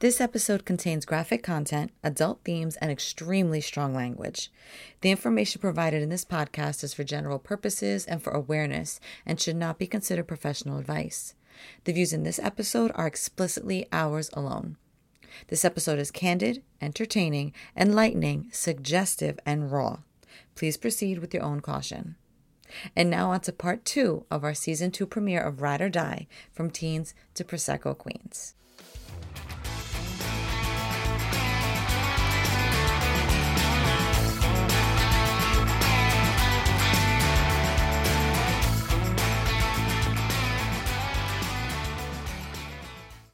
This episode contains graphic content, adult themes, and extremely strong language. The information provided in this podcast is for general purposes and for awareness and should not be considered professional advice. The views in this episode are explicitly ours alone. This episode is candid, entertaining, enlightening, suggestive, and raw. Please proceed with your own caution. And now on to part two of our season two premiere of Ride or Die from Teens to Prosecco Queens.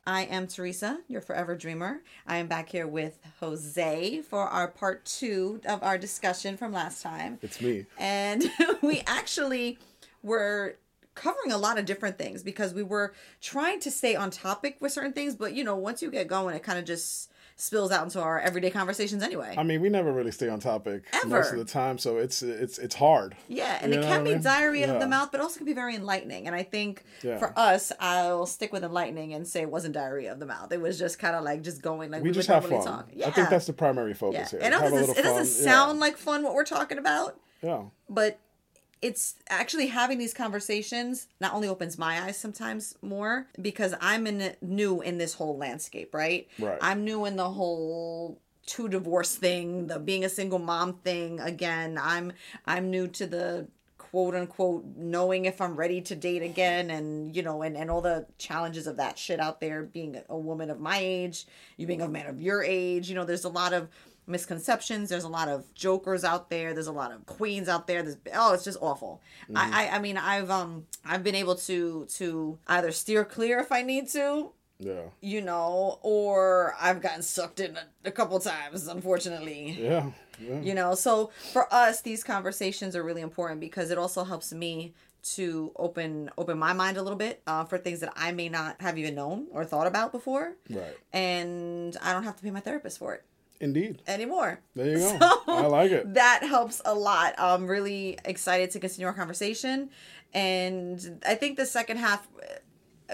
I am Teresa, your forever dreamer. I am back here with Jose for our part two of our discussion from last time. It's me. And we actually were covering a lot of different things because we were trying to stay on topic with certain things, but you know, once you get going, it kind of just spills out into our everyday conversations anyway. I mean, we never really stay on topic Ever. most of the time, so it's it's it's hard. Yeah, and You it can be I mean? diarrhea of the mouth, but also can be very enlightening. And I think Yeah. for us, I'll stick with enlightening and say it wasn't diarrhea of the mouth. It was just kind of like just going like We we, just have fun. talk. Yeah, I think that's the primary yeah. focus here. And it doesn't, little it doesn't sound like fun what we're talking about, yeah. yeah. but it's actually having these conversations not only opens my eyes sometimes more because I'm in new in this whole landscape, right? Right. I'm new in the whole two divorce thing, the being a single mom thing. Again, I'm I'm new to the quote unquote knowing if I'm ready to date again and you know and, and all the challenges of that shit out there being a woman of my age, you being a man of your age, you know, there's a lot of misconceptions there's a lot of jokers out there there's a lot of queens out there there's oh it's just awful I, I i mean i've um i've been able to to either steer clear if i need to Yeah. you know, or I've gotten sucked in a, a couple times, unfortunately. Yeah. Yeah. You know, so for us, these conversations are really important because it also helps me to open open my mind a little bit uh, for things that I may not have even known or thought about before, Right. and I don't have to pay my therapist for it Indeed. anymore. There you go. So, I like it. That helps a lot. I'm really excited to continue our conversation, and I think the second half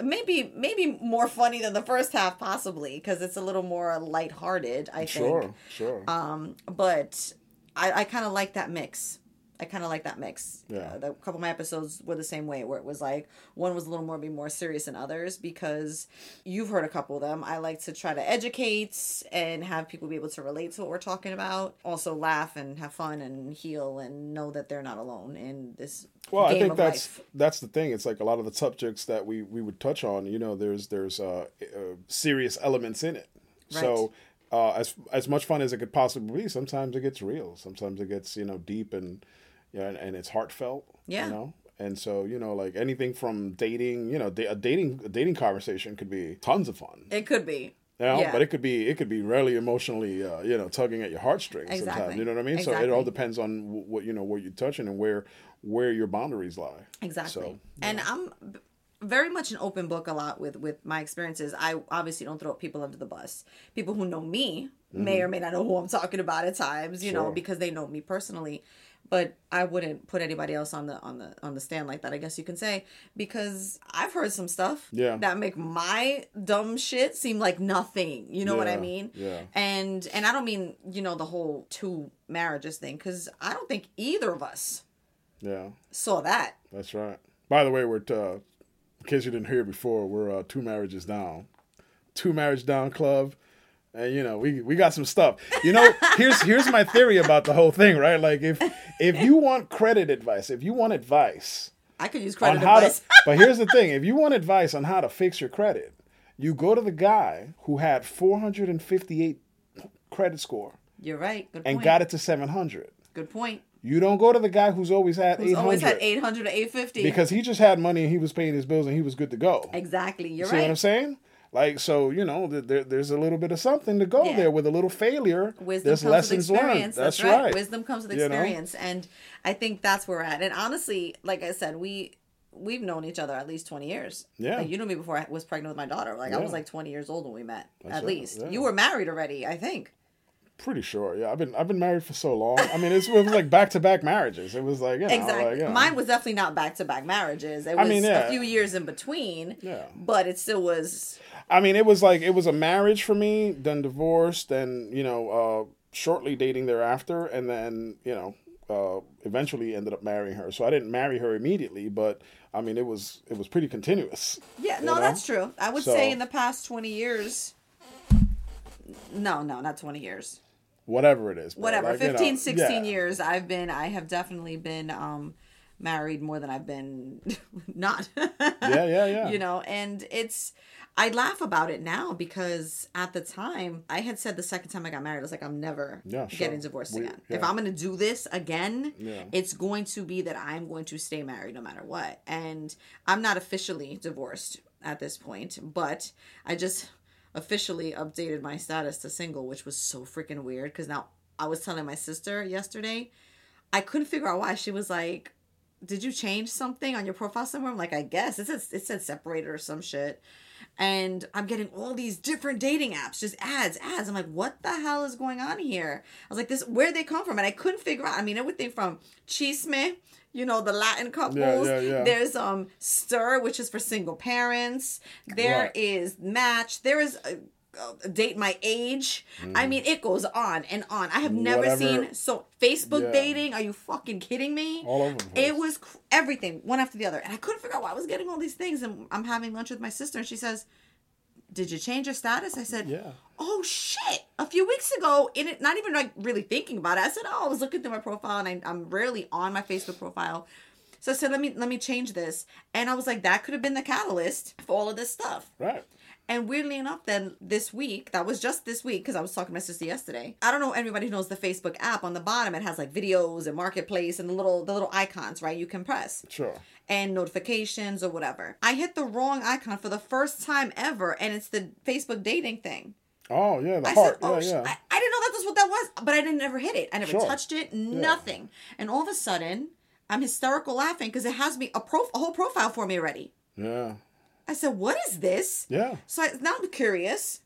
maybe maybe more funny than the first half possibly because it's a little more lighthearted i think Sure. Sure. um but i i kind of like that mix i kind of like that mix Yeah. uh, the couple of my episodes were the same way where it was like one was a little more be more serious than others because you've heard a couple of them i like to try to educate and have people be able to relate to what we're talking about also laugh and have fun and heal and know that they're not alone in this well, I think that's life. that's the thing. It's like a lot of the subjects that we we would touch on. You know, there's there's uh, uh serious elements in it. Right. So. Uh, as as much fun as it could possibly be, sometimes it gets real. Sometimes it gets you know deep and yeah, and, and it's heartfelt. Yeah. You know, and so you know like anything from dating, you know, da- a dating a dating conversation could be tons of fun. it could be You know, Yeah. but it could be it could be really emotionally, uh, you know, tugging at your heartstrings sometimes. You know what I mean? So it all depends on wh- what you know what you're touching and where where your boundaries lie. Exactly. So, and I'm very much an open book a lot with with my experiences. I obviously don't throw people under the bus. People who know me may or may not know who I'm talking about at times, you know, Mm-hmm. Because they know me personally. But I wouldn't put anybody else on the on the on the stand like that. I guess you can say because I've heard some stuff Yeah. that make my dumb shit seem like nothing. You know what I mean? yeah. And and I don't mean you know the whole two marriages thing because I don't think either of us yeah, saw that. that's right. By the way, we're uh, in case you didn't hear before, we're uh, two marriages down, two marriage down club. And you know we we got some stuff. You know, here's here's my theory about the whole thing, right? Like if if you want credit advice, if you want advice, I could use credit advice. to. But here's the thing: if you want advice on how to fix your credit, you go to the guy who had 458 credit score You're right. Good and point. got it to 700. Good point. You don't go to the guy who's always had Who's 800 always had 800 to 850. because he just had money and he was paying his bills and he was good to go. exactly. You're right. See what I'm saying? Like so, you know, there, there's a little bit of something to go Yeah. there with a little failure. Wisdom there's comes lessons with experience. learned. That's, right. right. Wisdom comes with You know? experience. And I think that's where we're at. And honestly, like I said, we we've known each other at least 20 years. Yeah. Like, you knew me before I was pregnant with my daughter. Like I was like 20 years old when we met, That's at it, least. yeah. You were married already, I think. Pretty sure. Yeah, I've been I've been married for so long. I mean, it's, it was like back to back marriages. It was like you know, Exactly. like, you know. Mine was definitely not back to back marriages. It I was mean, yeah. a few years in between. Yeah. But it still was. I mean, it was like it was a marriage for me, then divorce, then you know, uh, shortly dating thereafter, and then you know, uh, eventually ended up marrying her. So I didn't marry her immediately, but I mean, it was it was pretty continuous. Yeah, no, know? that's true. I would So- say in the past 20 years. No, no, not 20 years. Whatever it is, bro. Whatever. Like, you know, 15, 16 yeah. years I've been I have definitely been um married more than I've been not. Yeah, yeah, yeah. You know, and it's I laugh about it now because at the time I had said the second time I got married, I was like, I'm never Yeah, sure. getting divorced We- again. If. I'm gonna do this again, Yeah. it's going to be that I'm going to stay married no matter what. And I'm not officially divorced at this point, but I just officially updated my status to single, which was so freaking weird because now I was telling my sister yesterday, I couldn't figure out why. She was like, Did you change something on your profile somewhere? I'm like, I guess. It said it said separated or some shit. And I'm getting all these different dating apps, just ads, ads. I'm like, what the hell is going on here? I was like, this where they come from? And I couldn't figure out. I mean, everything from Chispa, you know, the Latin couples. yeah, yeah. There's um Stir, which is for single parents. There Right. is Match. There is uh, date my age. I mean, it goes on and on. I have never Mm. Whatever. seen so Facebook Yeah. dating. Are you fucking kidding me? All over. It was cr- everything, one after the other, and I couldn't figure out why I was getting all these things. And I'm having lunch with my sister, and she says, "Did you change your status?" I said, Yeah. Oh shit! A few weeks ago, in it, not even like really thinking about it. I said, "Oh, I was looking through my profile, and I, I'm rarely on my Facebook profile." So I said, "Let me let me change this," and I was like, "That could have been the catalyst for all of this stuff." Right. And weirdly enough, then this week, that was just this week, because I was talking to my sister yesterday. I don't know everybody who knows the Facebook app. On the bottom, it has like videos and marketplace and the little the little icons, right? You can press Sure. and notifications or whatever. I hit the wrong icon for the first time ever, and it's the Facebook dating thing. Oh yeah, the I heart. said, "Oh, yeah, yeah. I, I didn't know that was what that was," but I didn't ever hit it. I never Sure. touched it. Nothing. And all of a sudden, I'm hysterical laughing because it has me a pro a whole profile for me already. yeah. I said, "What is this?" Yeah. So I, now I'm curious,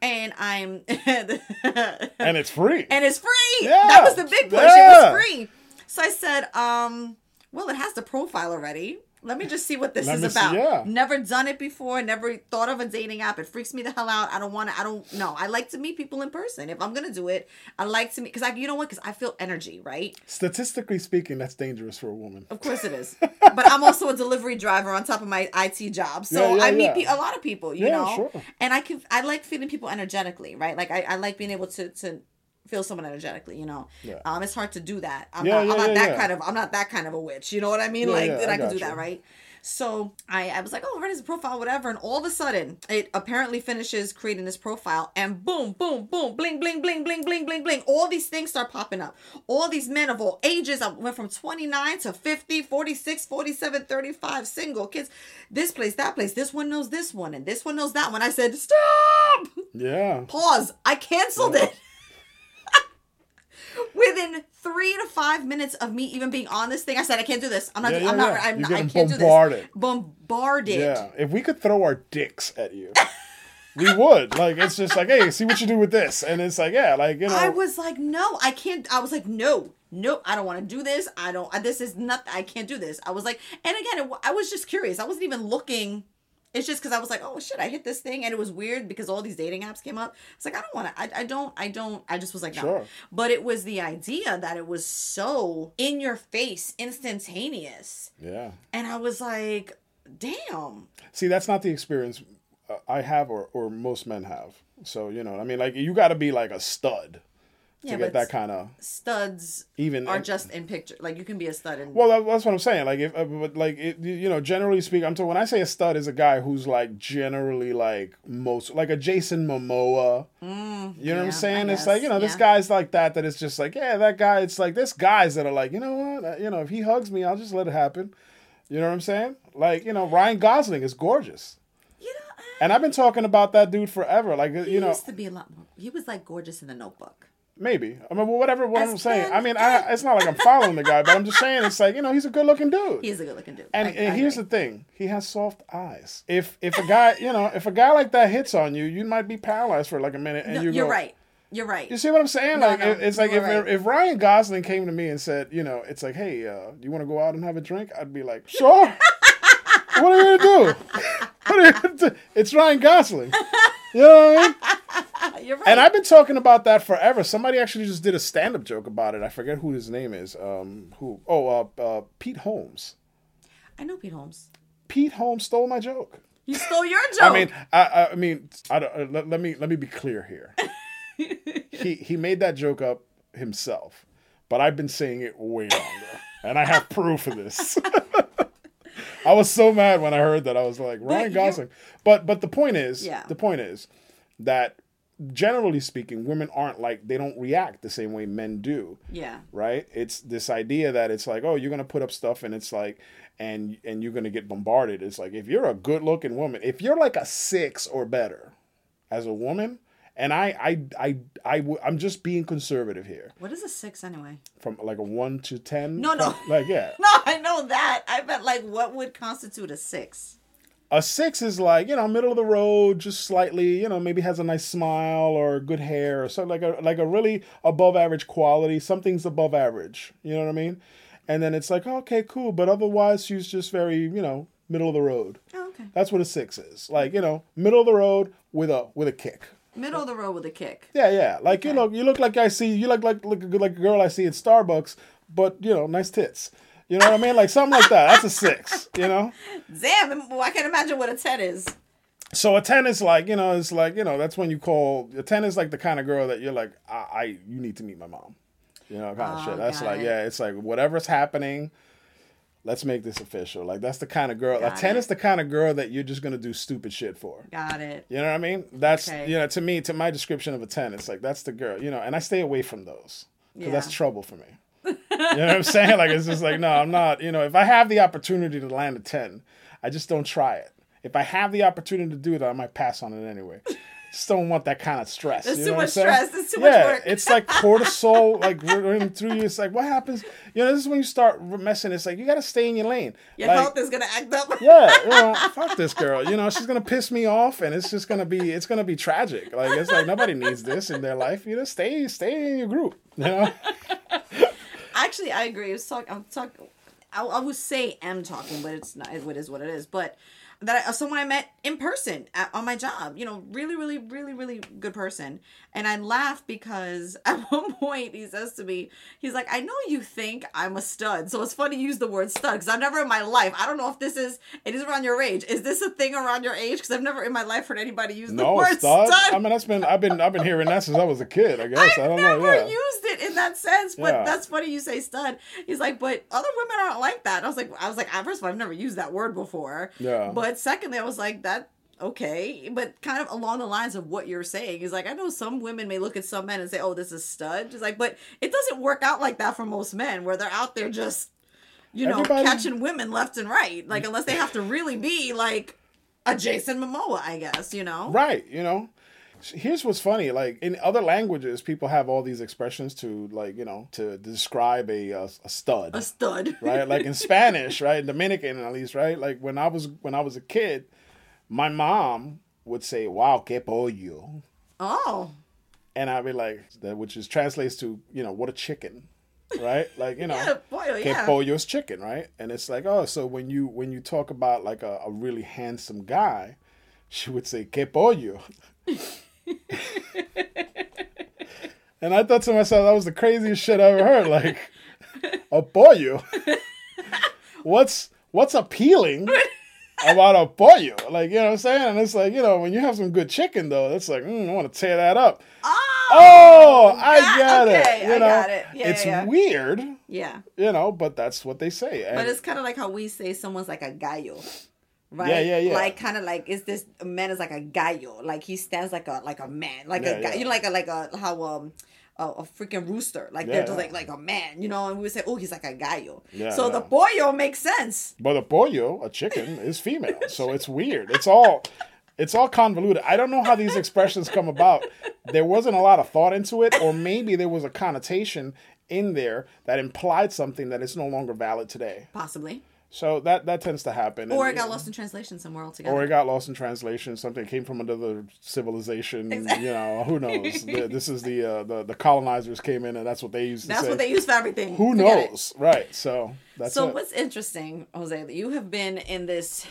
and I'm And it's free. and it's free. Yeah. That was the big push. It was free. So I said, um, well, it has the profile already. Let me just see what this Let is me see- about. yeah. Never done it before. Never thought of a dating app. It freaks me the hell out. I don't want to. I don't know. I like to meet people in person. If I'm gonna do it, I like to meet because I, you know what? Because I feel energy, right? Statistically speaking, that's dangerous for a woman. Of course it is. but I'm also a delivery driver on top of my IT job. So Yeah, yeah, I meet pe- a lot of people, you Yeah, know? sure. And I can I like feeling people energetically, right? Like I, I like being able to to feel someone energetically, you know. Yeah. Um it's hard to do that. I'm Yeah, not yeah, I'm not yeah, that yeah. kind of I'm not that kind of a witch. You know what I mean? Yeah, like yeah, that I I, can do you. that, right? So I, I was like, oh, Reddit's his profile, whatever. And all of a sudden, it apparently finishes creating this profile, and boom, boom, boom, bling, bling, bling, bling, bling, bling, bling. All these things start popping up. All these men of all ages. I went from 29 to 50, 46, 47, 35, single kids. This place, that place. This one knows this one, and this one knows that one. I said, stop! Yeah. Pause. I canceled it. Within three to five minutes of me even being on this thing, I said, I can't do this. I'm not, Yeah, I'm yeah, not, yeah. I'm You're not, I can't do this. Bombarded. Yeah. If we could throw our dicks at you, we would. Like it's just like, hey, see what you do with this, and it's like, yeah, like you know. I was like, no, I can't. I was like, no, no, I don't want to do this. I don't. This is not. I can't do this. I was like, and again, it, I was just curious. I wasn't even looking. It's just because I was like, oh shit, I hit this thing, and it was weird because all these dating apps came up. It's like I don't want to. I, I don't. I don't. I just was like, no. Sure. But it was the idea that it was so in your face, instantaneous, yeah. and I was like, damn. See, that's not the experience uh, I have or, or most men have. So, you know, I mean, like, you got to be like a stud to Yeah, get but that kind of studs even. are just in picture. Like you can be a stud and well, that, that's what I'm saying. Like, if, uh, but like, it, you know, generally speaking, I'm talking, when I say a stud is a guy who's like generally like most, like a Jason Momoa. you know what yeah, I I'm saying? It's guess, like, you know, this yeah. guy's like that, that it's just like, yeah, that guy, it's like, this guys that are like, you know what? You know, if he hugs me, I'll just let it happen. You know what I'm saying? Like, you know, Ryan Gosling is gorgeous. you know. And I've been talking about that dude forever. Like, you know, used to be a lot more. He was like gorgeous in the Notebook. Maybe. I mean, whatever. What I'm saying. I mean, I, it's not like I'm following the guy, but I'm just saying it's like you know he's a good looking dude. He's a good looking dude. and, I- and I here's the thing: he has soft eyes. If if a guy, you know, if a guy like that hits on you, you might be paralyzed for like a minute, and No, you you're right. You're right. You see what I'm saying? No, like no, it's like if, are right. if Ryan Gosling came to me and said, you know, it's like, hey, uh, do you want to go out and have a drink? I'd be like, sure. what are you gonna do? What are you gonna do? It's Ryan Gosling. You know what I mean? You're right. And I've been talking about that forever. Somebody actually just did a stand-up joke about it. I forget who his name is. Um, who? Oh, uh, uh, Pete Holmes. I know Pete Holmes. Pete Holmes stole my joke. You stole your joke. I mean, I, I, I mean, I don't, uh, let, let me let me be clear here. he he made that joke up himself, but I've been saying it way longer, and I have proof of this. I was so mad when I heard that. I was like Ryan you- Gosling. But but the point is, Yeah. the point is that generally speaking, women aren't like they don't react the same way men do yeah. right it's this idea that it's like oh you're gonna put up stuff and it's like and and you're gonna get bombarded it's like if you're a good looking woman if you're like a six or better as a woman and i i i, I w- i'm just being conservative here What is a six anyway? from like a one to ten No, no. like yeah No, I know that. I bet like what would constitute a six? a six is like you know middle of the road just slightly you know maybe has a nice smile or good hair or something like a like a really above average quality something's above average you know what i mean and then it's like okay cool but otherwise she's just very you know middle of the road Oh, okay. that's what a six is like you know middle of the road with a with a kick Middle of the road with a kick. yeah yeah like you look you look like i see you look like look like a girl i see at starbucks but you know nice tits you know what i mean like something like that that's a six you know Damn, I can't imagine what a ten is. So a ten is like you know it's like you know that's when you call a ten is like the kind of girl that you're like I, I you need to meet my mom, you know kind of Oh, shit. That's like it. yeah, it's like whatever's happening, let's make this official. Like that's the kind of girl. Got a ten is the kind of girl that you're just gonna do stupid shit for. Got it. You know what I mean? That's Okay. you know to me to my description of a ten, it's like that's the girl. You know, and I stay away from those because that's trouble for me. you know what I'm saying? Like it's just like no, I'm not. You know, if I have the opportunity to land a ten, I just don't try it. If I have the opportunity to do that, I might pass on it anyway. Just don't want that kind of stress. There's you too know I'm much stress. There's too much yeah, work. it's like cortisol, like running through you. It's like what happens? You know, this is when you start messing. It's like you got to stay in your lane. Your like, health is gonna act up. yeah, you know, fuck this girl. You know, she's gonna piss me off, and it's just gonna be, it's gonna be tragic. Like it's like nobody needs this in their life. You know, stay, stay in your group. You know, Actually, I agree. I was talk, I'm talk, I, I would say am talking, but it's not. It is what it is. But that I, someone I met in person at, on my job. You know, really, really, really, really good person. And I laugh because at one point he says to me, he's like, "I know you think I'm a stud, so it's funny you use the word stud because I've never in my life. I don't know if this is. It is around your age. Is this a thing around your age? Because I've never in my life heard anybody use the word stud. stud. I mean, that's been, I've been, I've been hearing that since I was a kid. I guess I've I don't never know. Yeah. used it in that sense, but Yeah. that's funny you say stud. He's like, but other women aren't like that. And I was like, I was like, "Ah, first of all, I've never used that word before. Yeah. But secondly, I was like, that okay, but kind of along the lines of what you're saying. He's like, I know some women may look at some men and say, oh, this is stud. He's like, but it doesn't work out like that for most men, where they're out there just, you know, Everybody- catching women left and right. Like unless they have to really be like a Jason Momoa, I guess. You know. Right. You know. Here's what's funny. Like in other languages, people have all these expressions to like you know to describe a a, a stud. A stud. right? Like in Spanish, right? Dominican at least, right? Like when I was when I was a kid, my mom would say, "Wow, que pollo," Oh. and I'd be like, that, which is translates to you know what a chicken, right? Like you know, Yeah, pollo, que yeah. pollo is chicken, right? And it's like, oh, so when you when you talk about like a, a really handsome guy, she would say que pollo. and I thought to myself, that was the craziest shit I ever heard. Like, a pollo. what's what's appealing about a pollo? Like, you know what I'm saying? And it's like, you know, when you have some good chicken though, it's like, mm, I want to tear that up. Oh. Oh, I got- got okay, it. You I know, got it. Yeah, it's yeah. weird, Yeah. you know, but that's what they say. And But it's kind of like how we say someone's like a gallo, right? Yeah, yeah, yeah. Like kind of like is this a man is like a gallo, like he stands like a like a man, like Yeah, a guy, yeah. you know, like a like a how um. A, a freaking rooster, like Yeah, they're just like like a man, you know, and we would say, "Oh, he's like a gallo." Yeah, so the pollo makes sense. But a pollo, a chicken, is female, so it's weird. It's all, it's all convoluted. I don't know how these expressions come about. There wasn't a lot of thought into it, or maybe there was a connotation in there that implied something that is no longer valid today. Possibly. So that that tends to happen. Or And- it got lost in translation somewhere altogether. or it got lost in translation. Something came from another civilization. Exactly. You know, who knows? The- this is the, uh, the the colonizers came in, and that's what they used to That's say. what they use for everything. Who Forget it. knows? Right. So that's So it. what's interesting, Jose, that you have been in this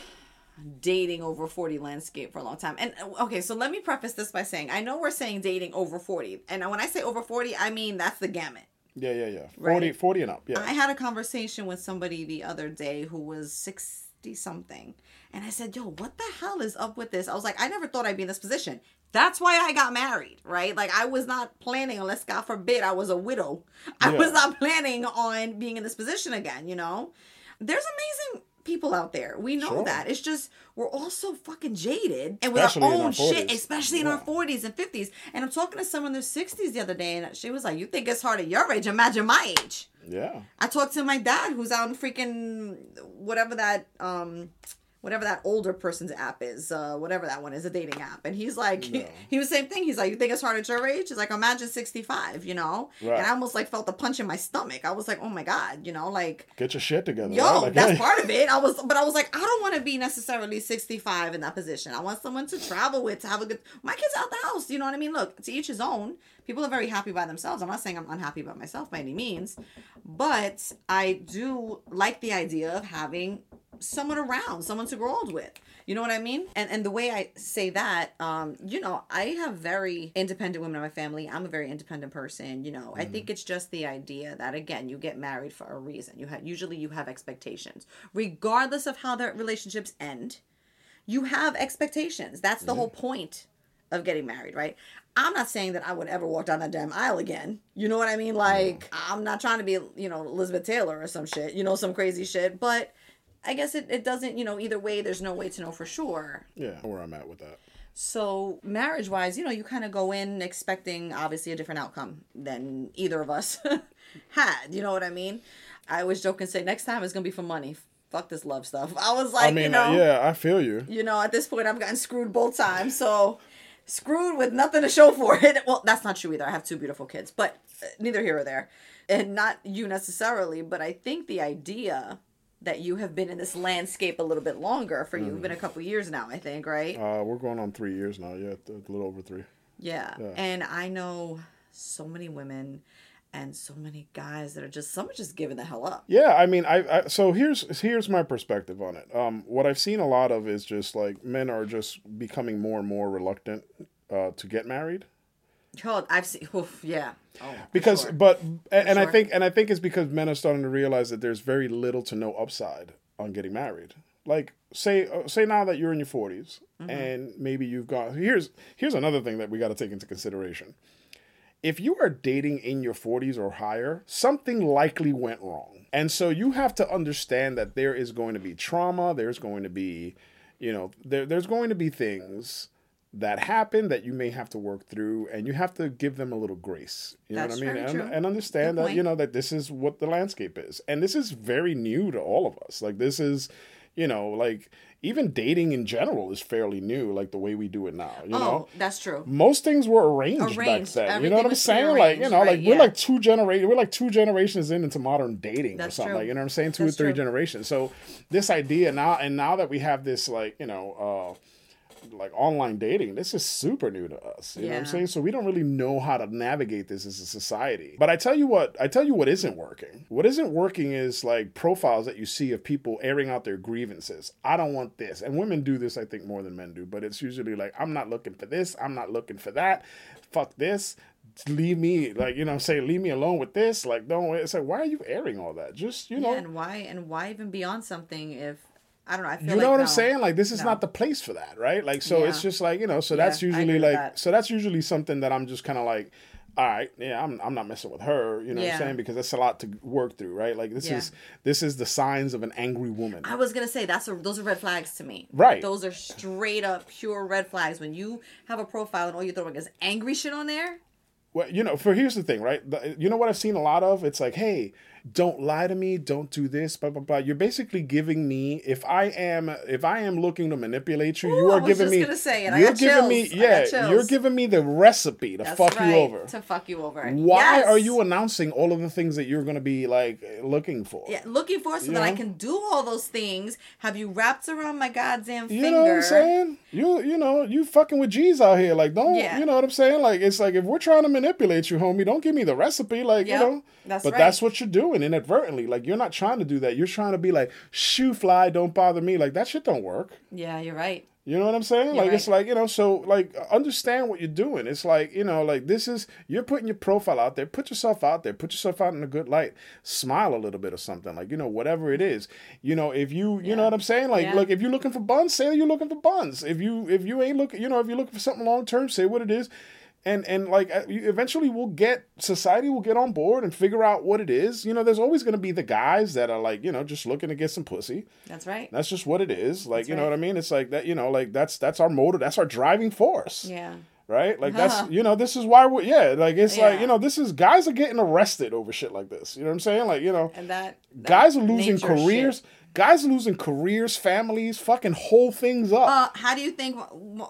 dating over 40 landscape for a long time. And uh, okay, so let me preface this by saying I know we're saying dating over 40. And when I say over 40, I mean that's the gamut. Yeah, yeah, yeah. 40, Right. 40 and up. Yeah. I had a conversation with somebody the other day who was 60 something. And I said, Yo, what the hell is up with this? I was like, I never thought I'd be in this position. That's why I got married, right? Like, I was not planning, unless God forbid I was a widow. I Yeah. was not planning on being in this position again, you know? There's amazing people out there. We know Sure. that. It's just, we're all so fucking jaded and with Especially our own our shit, especially in our 40s and 50s. And I'm talking to someone in their 60s the other day, and she was like, You think it's hard at your age? Imagine my age. yeah. I talked to my dad who's out in freaking whatever that um whatever that older person's app is, uh whatever that one is, a dating app. And he's like No. he, was the same thing. He's like, You think it's hard at your age? He's like, Imagine sixty five, you know? Right. And I almost like felt a punch in my stomach. I was like, Oh my God, you know, like Get your shit together. Yo, right? Like, that's hey. part of it. I was, but I was like, I don't want to be necessarily 65 in that position. I want someone to travel with, to have a good. My kids out the house. You know what I mean? Look, to each his own. People are very happy by themselves. I'm not saying I'm unhappy by myself by any means, but I do like the idea of having someone around, someone to grow old with. You know what I mean? And and the way I say that, um, you know, I have very independent women in my family. I'm a very independent person. You know, I think it's just the idea that again, you get married for a reason. You have usually you have expectations, regardless of how the relationships end. You have expectations. That's the whole point of getting married, right? I'm not saying that I would ever walk down that damn aisle again. You know what I mean? Like, I'm not trying to be, you know, Elizabeth Taylor or some shit, you know, some crazy shit. But I guess it, it doesn't, you know, either way, there's no way to know for sure. Yeah, where I'm at with that. So, marriage wise, you know, you kind of go in expecting obviously a different outcome than either of us had. You know what I mean? I was joking, say, next time it's going to be for money. Fuck this love stuff. I was like, I mean, you know, yeah, I feel you. you know, at this point, I've gotten screwed both times. So, screwed with nothing to show for it. Well, that's not true either. I have two beautiful kids, but uh, neither here or there. And not you necessarily, but I think the idea that you have been in this landscape a little bit longer for you, Mm. you've been a couple years now, I think, right? Uh, we're going on three years now. Yeah, a little over three. Yeah. Yeah. And I know so many women and so many guys that are just, some are just giving the hell up. Yeah, I mean, I, I so here's here's my perspective on it. Um, what I've seen a lot of is just like men are just becoming more and more reluctant uh, to get married Oh, I've seen, oof, yeah. Oh, because, sure. but and, and I think and I think it's because men are starting to realize that there's very little to no upside on getting married. Like say uh, say now that you're in your 40s Mm-hmm. and maybe you've got here's here's another thing that we got to take into consideration. if you are dating in your 40s or higher, something likely went wrong. And so you have to understand that there is going to be trauma, there's going to be, you know, there, there's going to be things that happen that you may have to work through and you have to give them a little grace. You That's know what I mean? And, and understand Good that, point. you know, that this is what the landscape is. And this is very new to all of us. Like this is, you know, like even dating in general is fairly new, like the way we do it now. You oh, know? that's true. most things were arranged, Arranged. back then. You know what I'm saying? Like, you know, like we're yeah. like two generations. We're like two generations in into modern dating That's or something. true. Like, you know what I'm saying? Two That's or three true. generations. So this idea now, and now that we have this, like, you know, uh, like online dating, this is super new to us. You know what I'm saying? So we don't really know how to navigate this as a society. But I tell you what, I tell you what isn't working. What isn't working is like profiles that you see of people airing out their grievances. I don't want this. And women do this, I think, more than men do. But it's usually like, I'm not looking for this. I'm not looking for that. Fuck this. Leave me, like, you know, say, leave me alone with this. Like, don't, it's like, why are you airing all that? Just, you know, Yeah, and why and why even be on something if I don't know? I feel you like know what no. I'm saying? Like this is No. not the place for that, right? Like so it's just like, you know, so Yeah, that's usually like that. so that's usually something that I'm just kind of like all right, yeah, I'm I'm not messing with her, you know what I'm saying? Because that's a lot to work through, right? Like this Yeah. is this is the signs of an angry woman. I was gonna say that's a, those are red flags to me. Right. Those are straight up pure red flags. When you have a profile and all you're throwing is angry shit on there. Well, you know, for here's the thing, right? The, you know what I've seen a lot of? It's like, hey, don't lie to me, don't do this, blah blah blah. You're basically giving me if I am if I am looking to manipulate you, Ooh, you are giving just me gonna say it. I you're giving me yeah, you're giving me the recipe to That's fuck right, you over. To fuck you over. Why Yes. are you announcing all of the things that you're going to be like looking for? Yeah, looking for so You that I can do all those things. Have you wrapped around my goddamn finger? You know what I'm saying? You you know you fucking with G's out here. Like don't Yeah. you know what I'm saying? Like it's like if we're trying to manipulate you, homie, don't give me the recipe. Like Yep, you know, that's but right. that's what you're doing inadvertently. Like you're not trying to do that. You're trying to be like shoo fly, don't bother me. Like that shit don't work. Yeah, you're right. You know what I'm saying? You're like it's like you know, so like understand what you're doing. It's like you know, like this is you're putting your profile out there. Put yourself out there. Put yourself out in a good light. Smile a little bit or something. Like you know, whatever it is. You know, if you you know what I'm saying. Like Yeah. look, if you're looking for buns, say you're looking for buns. If you if you ain't looking, you know, if you're looking for something long term, say what it is. And and like uh, you- eventually we'll get society will get on board and figure out what it is. You know, there's always going to be the guys that are like you know just looking to get some pussy. That's right. That's just what it is. Like, That's you know right. what I mean? It's like that, you know, like that's that's our motive, that's our driving force. Yeah. Right? Like Huh. that's you know, this is why we're yeah, like it's like, you know, this is guys are getting arrested over shit like this. You know what I'm saying? Like, you know, And that, that guys are losing careers. shit. Guys losing careers, families, fucking whole things up. Uh, how do you think?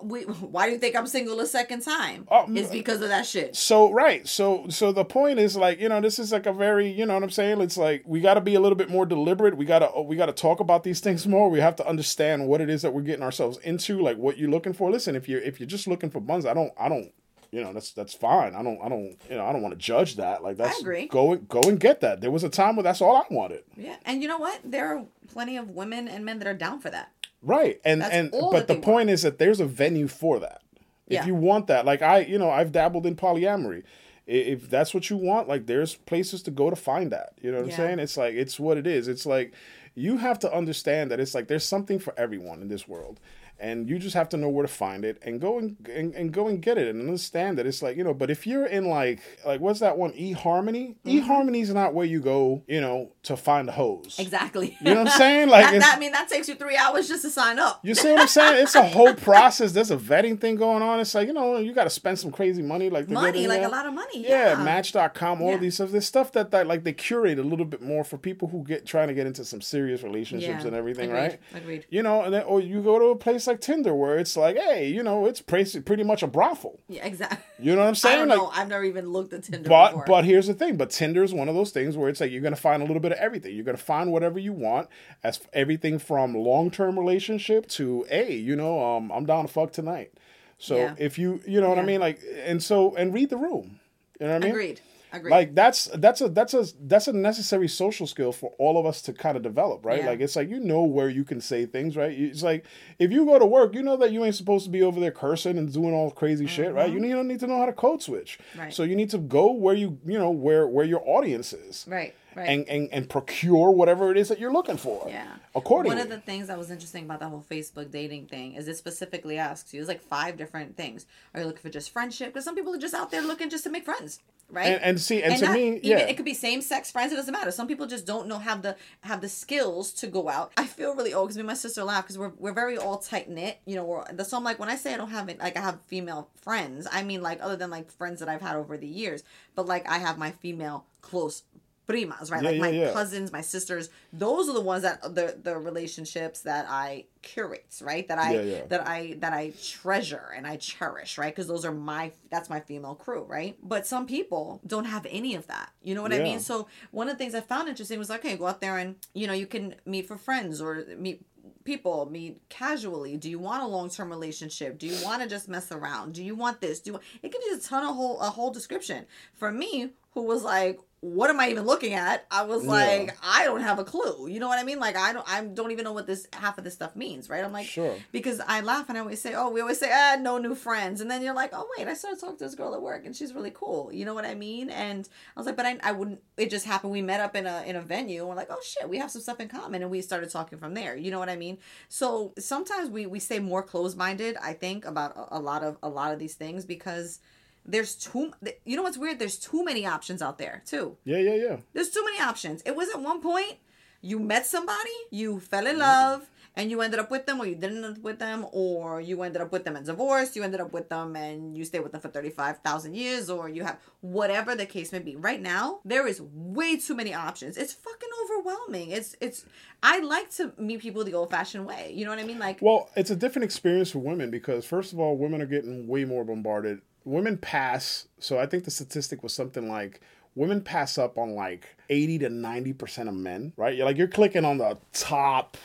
We, why do you think I'm single a second time? Oh, it's because of that shit. So right, so so the point is like you know this is like a very you know what I'm saying. It's like we got to be a little bit more deliberate. We gotta we gotta talk about these things more. We have to understand what it is that we're getting ourselves into. Like what you're looking for. Listen, if you're if you're just looking for buns, I don't I don't you know that's that's fine. I don't I don't you know I don't want to judge that. Like that's I agree. Go and go and get that. There was a time where that's all I wanted. Yeah, and you know what? There are plenty of women and men that are down for that. Right. And That's and but the point is that there's a venue for that. If Yeah. you want that, like I, you know, I've dabbled in polyamory. If that's what you want, like there's places to go to find that. You know what Yeah. I'm saying? It's like it's what it is. It's like you have to understand that it's like there's something for everyone in this world. And you just have to know where to find it and go and, and, and go and get it and understand that it's like, you know, but if you're in like like what's that one? eharmony Harmony? Mm-hmm. E Harmony is not where you go, you know, to find a hose. Exactly. You know what I'm saying? Like that, that I mean that takes you three hours just to sign up. you see what I'm saying? It's a whole process. There's a vetting thing going on. It's like, you know, you got to spend some crazy money. like money, like a lot of money. Yeah, Yeah, Match.com, all Yeah. these stuff. There's stuff that, that like they curate a little bit more for people who get trying to get into some serious relationships Yeah, and everything, agreed, right? agreed. You know, and then or you go to a place like Tinder where it's like, hey, you know, it's pretty, pretty much a brothel. Yeah, exactly. You know what I'm I saying? don't like, know. I've never even looked at Tinder but before. but here's the thing. But Tinder is one of those things where it's like you're gonna find a little bit of everything. You're gonna find whatever you want, as everything from long term relationship to hey, you know, um, I'm down to fuck tonight. So Yeah. if you you know what I mean, like, and so and read the room. You know what I mean? agreed. Agreed. Like that's that's a that's a that's a necessary social skill for all of us to kind of develop, right? Yeah. Like it's like you know where you can say things, right? It's like if you go to work, you know that you ain't supposed to be over there cursing and doing all crazy shit, right? You need, you need to know how to code switch. Mm-hmm. Right. So you need to go where you you know where where your audience is, right. Right. and and and procure whatever it is that you're looking for. Yeah. Accordingly. One of the things that was interesting about the whole Facebook dating thing is it specifically asks you, it's like five different things. Are you looking for just friendship? Because some people are just out there looking just to make friends, right? And- and see, and to not me, even- yeah. it could be same sex friends. It doesn't matter. Some people just don't know have the have the skills to go out. I feel really old because me and my sister laugh because we're we're very all tight knit. You know, we're so I'm like when I say I don't have it, like I have female friends. I mean like other than like friends that I've had over the years, but like I have my female close primas, right? Yeah, like yeah, my yeah. cousins, my sisters. Those are the ones that the the relationships that I curate, right? That I that I that I treasure and I cherish, right? Because those are my that's my female crew, right? But some people don't have any of that. You know what I mean? So one of the things I found interesting was like, okay, go out there and you know you can meet for friends or meet people meet casually do you want a long-term relationship do you want to just mess around do you want this do you want... it gives you a ton of whole a whole description for me who was like what am i even looking at? I was Yeah. like i don't have a clue. You know what i mean? Like i don't i don't even know what this half of this stuff means right? I'm like Sure. because i laugh and i always say oh we always say ah no new friends. And then you're like oh wait i started talking to this girl at work and she's really cool. You know what i mean? And i was like but i, I wouldn't it just happened. We met up in a in a venue and we're like oh shit we have some stuff in common. And we started talking from there. You know what i mean? So sometimes we we stay more closed-minded i think about a, a lot of a lot of these things because there's too you know what's weird there's too many options out there too Yeah, yeah, yeah. there's too many options. It was at one point you met somebody, you fell in love, and you ended up with them or you didn't end up with them or you ended up with them and divorced you ended up with them and you stayed with them for 35,000 years or you have whatever the case may be right now there is way too many options it's fucking overwhelming it's it's I like to meet people the old fashioned way you know what I mean like Well, it's a different experience for women because first of all, women are getting way more bombarded. Women pass, so I think the statistic was something like women pass up on like 80 to 90% of men, right? You're like you're clicking on the top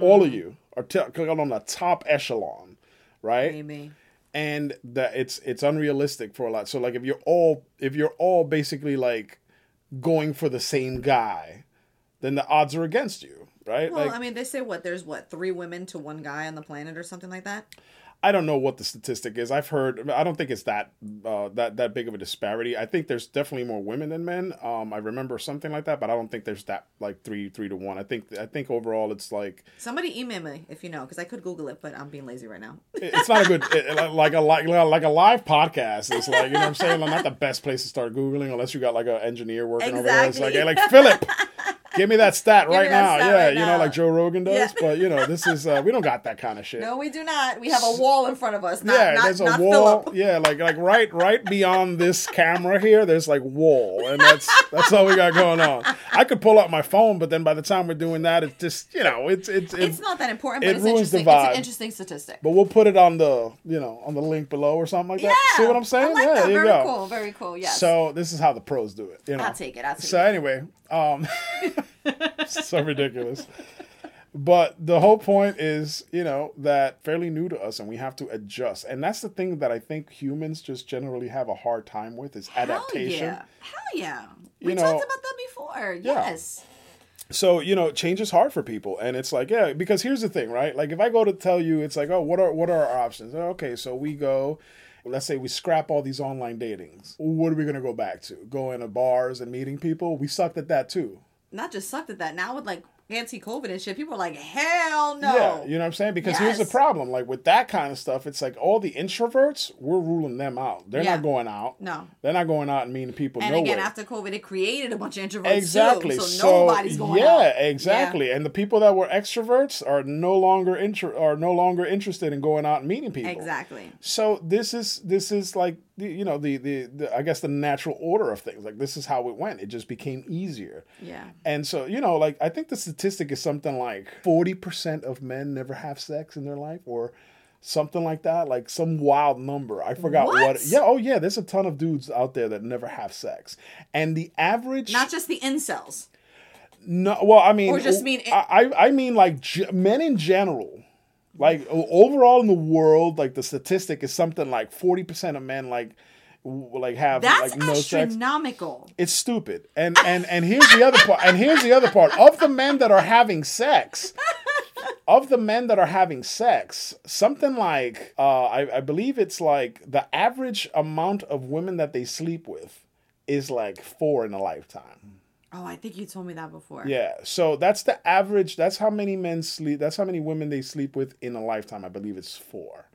all of mm. you are t- clicking on the top echelon, right? maybe and that it's it's unrealistic for a lot. So like if you're all if you're all basically like going for the same guy, then the odds are against you, right? well like I mean they say what there's what three women to one guy on the planet or something like that I don't know what the statistic is. I've heard. I don't think it's that uh, that that big of a disparity. I think there's definitely more women than men. Um, I remember something like that, but I don't think there's that like three three to one. I think I think overall it's like somebody email me if you know because I could Google it but I'm being lazy right now it's not a good it- like a like like a live podcast. It's like you know what I'm saying. Like, not the best place to start googling unless you got like an engineer working over there. It's like hey, like Philip. Give me that stat right that now. stat yeah, right you know, like Joe Rogan does. Yeah. But you know, this is uh, we don't got that kind of shit. No, we do not. We have a wall in front of us. Not, yeah, not, there's a wall. Yeah, like like right right beyond this camera here, there's like wall, and that's that's all we got going on. I could pull out my phone, but then by the time we're doing that, it's just you know, it's it's it, It's not that important, it but it's ruins the interesting. It's an interesting statistic. But we'll put it on the you know on the link below or something like that. yeah. See what I'm saying? Like yeah, that. there you Very go. cool. Very cool. Yes. So this is how the pros do it. You know. I'll take it. I'll take So it. anyway, um, so ridiculous. But the whole point is, you know, that fairly new to us, and we have to adjust. And that's the thing that I think humans just generally have a hard time with is adaptation. Hell yeah. Hell yeah. We You talked about that before. Yeah. Yes. So you know, change is hard for people, and it's like, yeah, because here's the thing, right? Like if I go to tell you, it's like, oh, what are what are our options? Okay, so we go. Let's say we scrap all these online datings. What are we gonna go back to? Going to bars and meeting people? We sucked at that too. Not just sucked at that. Now with like anti-COVID and shit, people are like, hell no. Yeah, you know what I'm saying? Because here's the problem. Like with that kind of stuff, it's like all the introverts, we're ruling them out. They're Yeah. not going out. No. They're not going out and meeting people. And no again, way. after COVID, it created a bunch of introverts exactly. too. So, nobody's going out. yeah, out. exactly. And the people that were extroverts are no longer intro- are no longer interested in going out and meeting people. Exactly. So this is this is like the, you know the, the the I guess the natural order of things. Like this is how it went. It just became easier. Yeah. And so, you know, like I think the statistic is something like 40% of men never have sex in their life or something like that, like some wild number. I forgot what. What? Yeah, oh yeah, there's a ton of dudes out there that never have sex. And the average Not just the incels. No, well, I mean Or just mean- I I I mean like ge- men in general. Like overall in the world, like the statistic is something like 40% of men like like have That's like no sex. astronomical. It's stupid. And and and here's the other part. And here's the other part. Of the men that are having sex, of the men that are having sex, something like uh, I, I believe it's like the average amount of women that they sleep with is like four in a lifetime. Oh, I think you told me that before. Yeah. So that's the average. That's how many men sleep. That's how many women they sleep with in a lifetime. I believe it's four.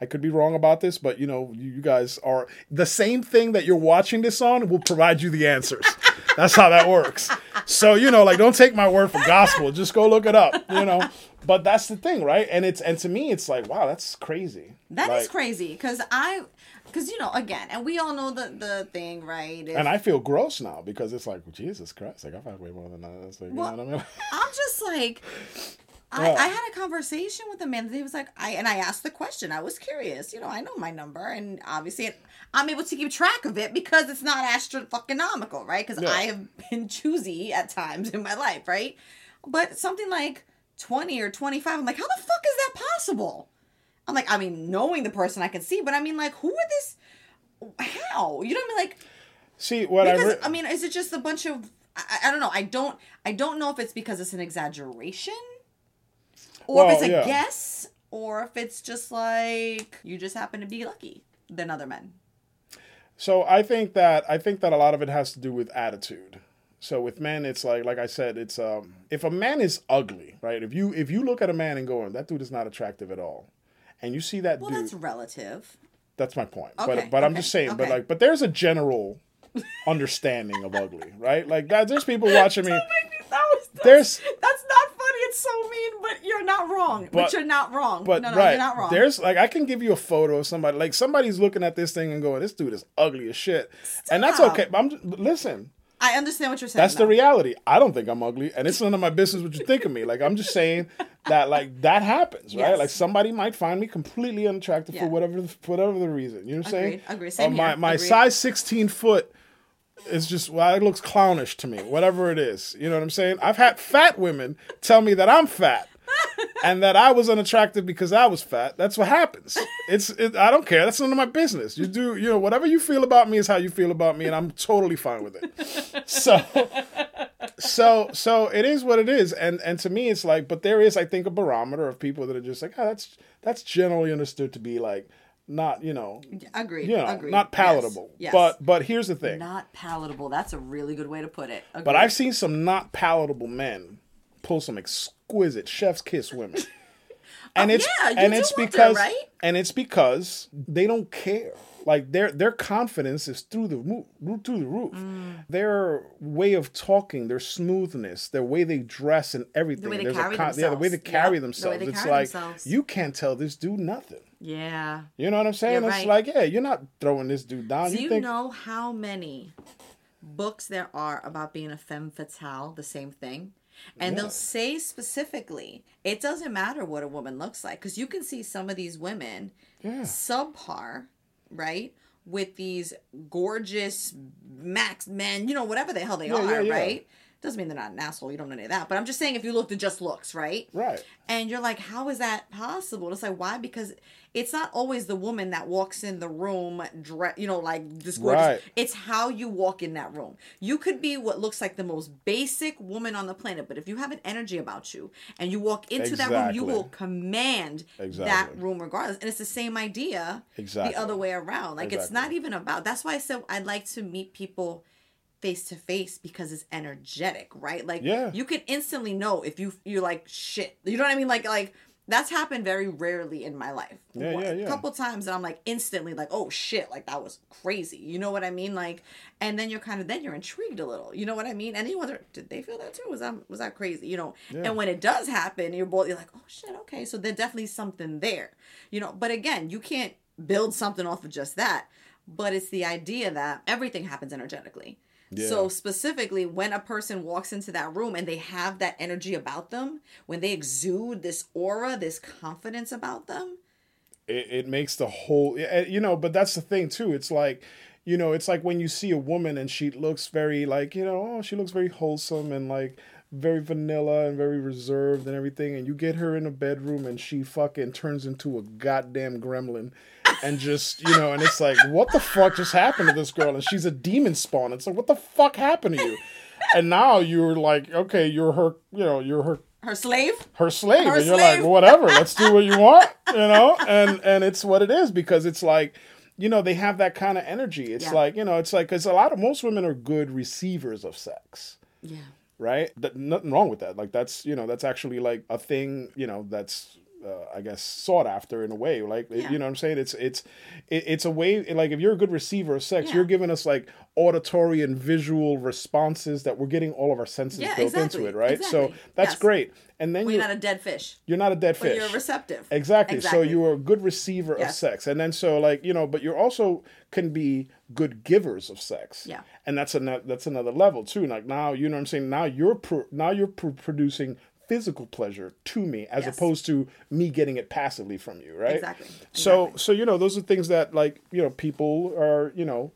I could be wrong about this, but you know, you guys are the same thing that you're watching this on will provide you the answers. That's how that works. So, you know, like don't take my word for gospel. Just go look it up, you know. But that's the thing, right? And it's and to me it's like, wow, that's crazy. That is Like, crazy because I, because you know, again, and we all know the the thing, right? is- And I feel gross now because it's like, Jesus Christ, like I've had way more than that. Well, you know what I mean? I'm just like, I. I had a conversation with a man. He was like, I and I asked the question. I was curious. You know, I know my number, and obviously, it, I'm able to keep track of it because it's not astronomical, right? Because. I have been choosy at times in my life, right? But something like 20 or 25, I'm like, how the fuck is that possible? I'm like, I mean, knowing the person I can see, but I mean, like, who are this? How? You know what I mean? Like, See what I because re- I mean, is it just a bunch of? I, I don't know. I don't. I don't know if it's because it's an exaggeration, or Well, if it's a yeah. guess, or if it's just like you just happen to be lucky than other men. So I think that I think that a lot of it has to do with attitude. So with men, it's like like I said, it's um if a man is ugly, right? If you if you look at a man and go, that dude is not attractive at all, and you see that Well, dude, that's relative. that's my point. Okay, but but I'm just saying, okay. but like but there's a general understanding of ugly, right? Like. There's people watching me. That was, that's, There's- that's not funny it's so mean, but you're not wrong. But, But- you're not wrong. But no, no, right, you're not wrong. there's like I can give you a photo of somebody like somebody's looking at this thing and going, "This dude is ugly as shit," Stop. and that's okay. But I'm just, listen. I understand what you're saying. That's the reality. I don't think I'm ugly, and it's none of my business what you think of me. Like I'm just saying that like that happens, right? Yes. Like somebody might find me completely unattractive Yeah. for whatever for whatever the reason. You know what I'm saying? Agreed, agreed. Same Uh, my here. my Agreed. size 16 foot is just well, it looks clownish to me. Whatever it is, you know what I'm saying? I've had fat women tell me that I'm fat. and that I was unattractive because I was fat. That's what happens. It's it, I don't care. That's none of my business. You do you know whatever you feel about me is how you feel about me, and I'm totally fine with it. So so so it is what it is and and to me it's like but there is i think a barometer of people that are just like oh that's that's generally understood to be like not you know Agreed. you know agreed. not palatable Yes. but but here's the thing not palatable. That's a really good way to put it. but i've seen some not palatable men pull some exquisite chef's kiss women and it's Oh, yeah, you and it's because right? and it's because they don't care like their their confidence is through the roof through the roof Mm. their way of talking their smoothness their way they dress and everything The way they There's a carry yeah the way they carry Yep, the themselves they it's carry like themselves. you can't tell this dude nothing yeah. you know what i'm saying You're it's right. like yeah you're not throwing this dude down Do you you think know how many books there are about being a femme fatale? The same thing. And Yeah. they'll say specifically, it doesn't matter what a woman looks like, because you can see some of these women Yeah. subpar, right? With these gorgeous max men, you know, whatever the hell they Yeah, are, right? Doesn't mean they're not an asshole. You don't know any of that. But I'm just saying, if you looked at just looks, right? right And you're like, how is that possible? It's like, why? Because it's not always the woman that walks in the room, dre- you know, like this gorgeous. Right. It's how you walk in that room. You could be what looks like the most basic woman on the planet, but if you have an energy about you and you walk into that room, you will command that room regardless. And it's the same idea Exactly. the other way around. Like it's not even about. That's why I said I'd like to meet people face to face because it's energetic, right? Like Yeah. you can instantly know if you you're like shit. You know what I mean? Like like that's happened very rarely in my life. Yeah, yeah, yeah. A couple times and I'm like instantly like, oh shit, like that was crazy. You know what I mean? Like, and then you're kind of then you're intrigued a little. You know what I mean? And then you wonder, did they feel that too? Was that was that crazy? You know? Yeah. And when it does happen, you're both you're like, oh shit, okay, so there's definitely something there. You know, but again, you can't build something off of just that. But it's the idea that everything happens energetically. So specifically, when a person walks into that room and they have that energy about them, when they exude this aura, this confidence about them, it, it makes the whole you know but that's the thing too. It's like you know it's like when you see a woman and she looks very like you know oh she looks very wholesome and like very vanilla and very reserved and everything and you get her in a bedroom and she fucking turns into a goddamn gremlin and just you know and it's like what the fuck just happened to this girl? And she's a demon spawn. It's like what the fuck happened to you? And now you're like okay you're her you know you're her her slave. her slave. Her and you're slave. like whatever let's do what you want you know? And and it's what it is because it's like you know they have that kind of energy. It's Yeah. like you know it's like because a lot of most women are good receivers of sex. Yeah. right? Th- nothing wrong with that. Like that's you know that's actually like a thing you know that's uh, I guess sought after in a way, like Yeah. you know what I'm saying. It's it's it's a way like if you're a good receiver of sex, Yeah. you're giving us like auditory and visual responses that we're getting all of our senses Yeah, built exactly, into it, right? So that's Yes. great. And then Well, you're you're not a dead fish, you're not a dead but fish. you're receptive. Exactly. So you are a good receiver of sex, and then so like you know, but you're also can be good givers of sex. Yeah. And that's another that's another level too. Like now, you know what I'm saying. Now you're pro- now you're pro- producing physical pleasure to me as Yes. opposed to me getting it passively from you, right? Exactly. So Exactly. so you know those are things that like you know people are you know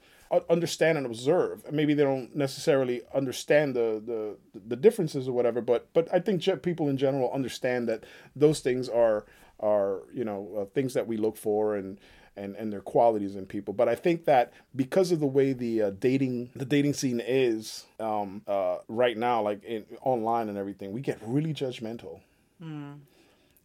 understand and observe. Maybe they don't necessarily understand the the the differences or whatever, but but I think people in general understand that those things are are you know uh, things that we look for and. And, and their qualities in people, but I think that because of the way the uh, dating the dating scene is um, uh, right now, like in, online and everything, we get really judgmental.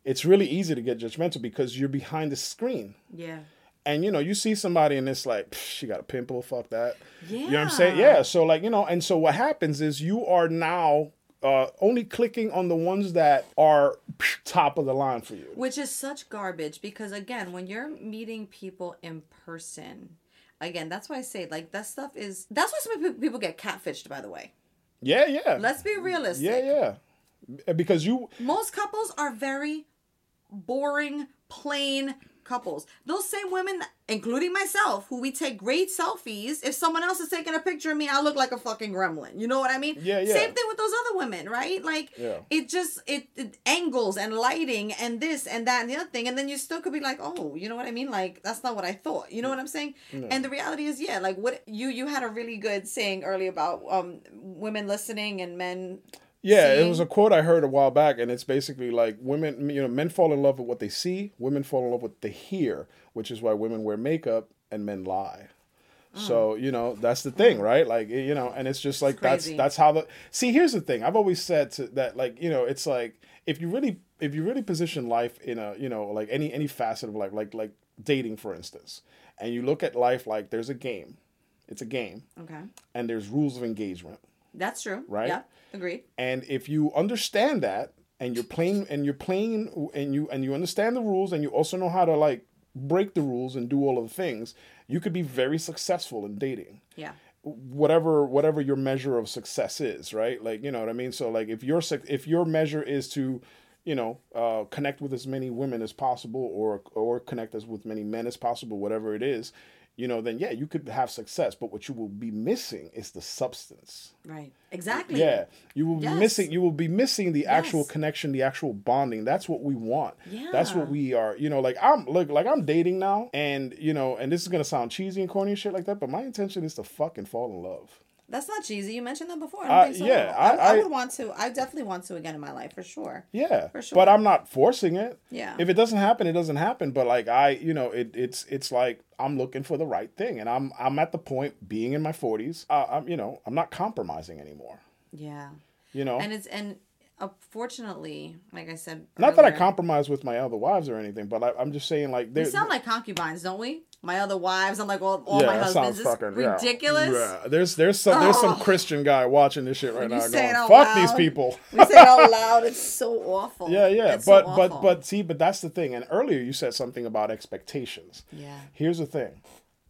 It's really easy to get judgmental because you're behind the screen Yeah. and you know you see somebody and it's like she got a pimple fuck that Yeah. you know what i'm saying yeah so like you know and so what happens is you are now uh, only clicking on the ones that are top of the line for you Which is such garbage because again, when you're meeting people in person, again, that's why I say like that stuff is that's why some people- people get catfished. By the way, yeah yeah let's be realistic. yeah yeah because you Most couples are very boring, plain couples. Those same women, including myself, who we take great selfies. If someone else is taking a picture of me, I look like a fucking gremlin. You know what I mean? Yeah, yeah. Same thing with those other women, right? Like Yeah. it just it, it angles and lighting and this and that and the other thing, and then you still could be like, oh, you know what I mean? Like that's not what I thought. You know what I'm saying? And the reality is, yeah, like what you you had a really good saying earlier about um women listening and men. Yeah, it was a quote I heard a while back, and it's basically like women, you know, men fall in love with what they see, women fall in love with what they hear, which is why women wear makeup and men lie. So you know that's the thing, right? Like you know, and it's just like that's that's how the see. Here's the thing. I've always said to, that like you know, it's like if you really if you really position life in a you know like any any facet of life, like like dating for instance, and you look at life like there's a game, it's a game, Okay, and there's rules of engagement. That's true. Right? Yeah, agreed. And if you understand that and you're playing and you're playing and you and you understand the rules and you also know how to like break the rules and do all of the things, you could be very successful in dating. Yeah. Whatever whatever your measure of success is, right? Like, you know what I mean? So like if your if your measure is to you know, uh, connect with as many women as possible, or or connect as with many men as possible, whatever it is, you know, then yeah, you could have success. But what you will be missing is the substance. Right. Exactly. Yeah, you will be missing. You will be missing the actual connection, the actual bonding. That's what we want. Yeah. That's what we are. You know, like I'm look like I'm dating now, and you know, and this is gonna sound cheesy and corny and shit like that, but my intention is to fucking fall in love. That's not cheesy. You mentioned that before. I don't Uh, think so. yeah, I, I- I, would want to. I definitely want to again in my life for sure. Yeah, For sure. but I'm not forcing it. Yeah. If it doesn't happen, it doesn't happen. But like I, you know, it, it's it's like I'm looking for the right thing, and I'm I'm at the point being in my 40s. Uh, I'm you know I'm not compromising anymore. Yeah. You know, And it's and unfortunately, like I said, not that I compromise with my other wives or anything, but I, I'm just saying like We there- sound like concubines, don't we? My other wives. I'm like well, all yeah, my husbands. sounds It's fucking ridiculous. Yeah, there's there's some there's some Oh. Christian guy watching this shit right you now say going, it out "Fuck these people." We say it out loud. It's so awful. Yeah, yeah, It's so but but but see, but that's the thing. And earlier you said something about expectations. yeah. Here's the thing.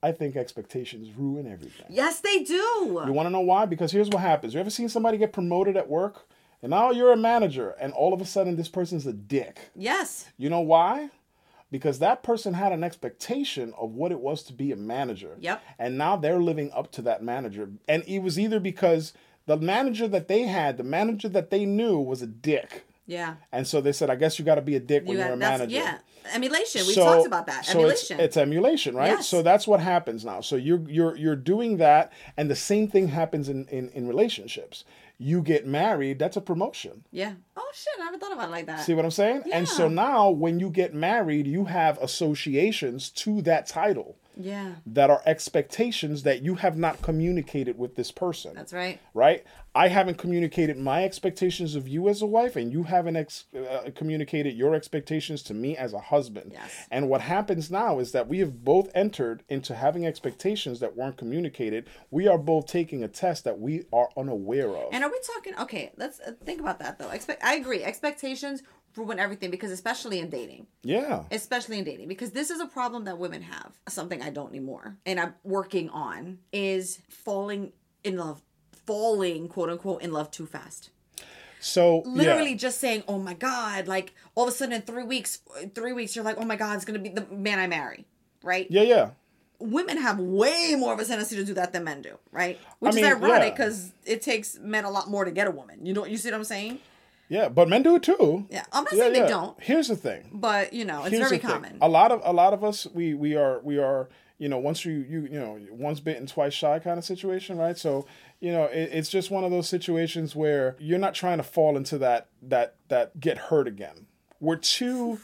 I think expectations ruin everything. Yes, they do. You want to know why? Because here's what happens. You ever seen somebody get promoted at work? And now you're a manager, and all of a sudden this person's a dick. Yes. You know why? Because that person had an expectation of what it was to be a manager. Yep. And now they're living up to that manager. And it was either because the manager that they had, the manager that they knew was a dick. Yeah. And so they said, I guess you got to be a dick when You you are got, a manager. yeah. Emulation. We've So- talked about that. so Emulation. It's, it's emulation, right? Yes. So that's what happens now. So you're you're you're doing that, and the same thing happens in in, in relationships. You get married, that's a promotion. yeah. Oh shit! I never thought about it like that. See what I'm saying? Yeah. And so now when you get married, you have associations to that title yeah. that are expectations that you have not communicated with this person. That's right. right? I haven't communicated my expectations of you as a wife, and you haven't ex- uh, communicated your expectations to me as a husband. Yes. And what happens now is that we have both entered into having expectations that weren't communicated. We are both taking a test that we are unaware of. And are we talking? Okay, let's uh, think about that though. Expect. I agree. Expectations ruin everything because especially in dating. yeah. especially in dating because this is a problem that women have something i don't anymore and i'm working on is falling in love falling quote unquote in love too fast So literally yeah. just saying oh my god like all of a sudden in three weeks three weeks you're like oh my god it's gonna be the man i marry right Yeah, yeah. women have way more of a tendency to do that than men do right which mean, is ironic yeah. because it takes men a lot more to get a woman you know you see what i'm saying Yeah, but men do it too. yeah i'm not saying they don't Here's the thing. but you know it's Here's very common A lot of a lot of us we we are we are you know once you you you know once bitten twice shy kind of situation, right? So you know it, it's just one of those situations where you're not trying to fall into that that that get hurt again. We're too.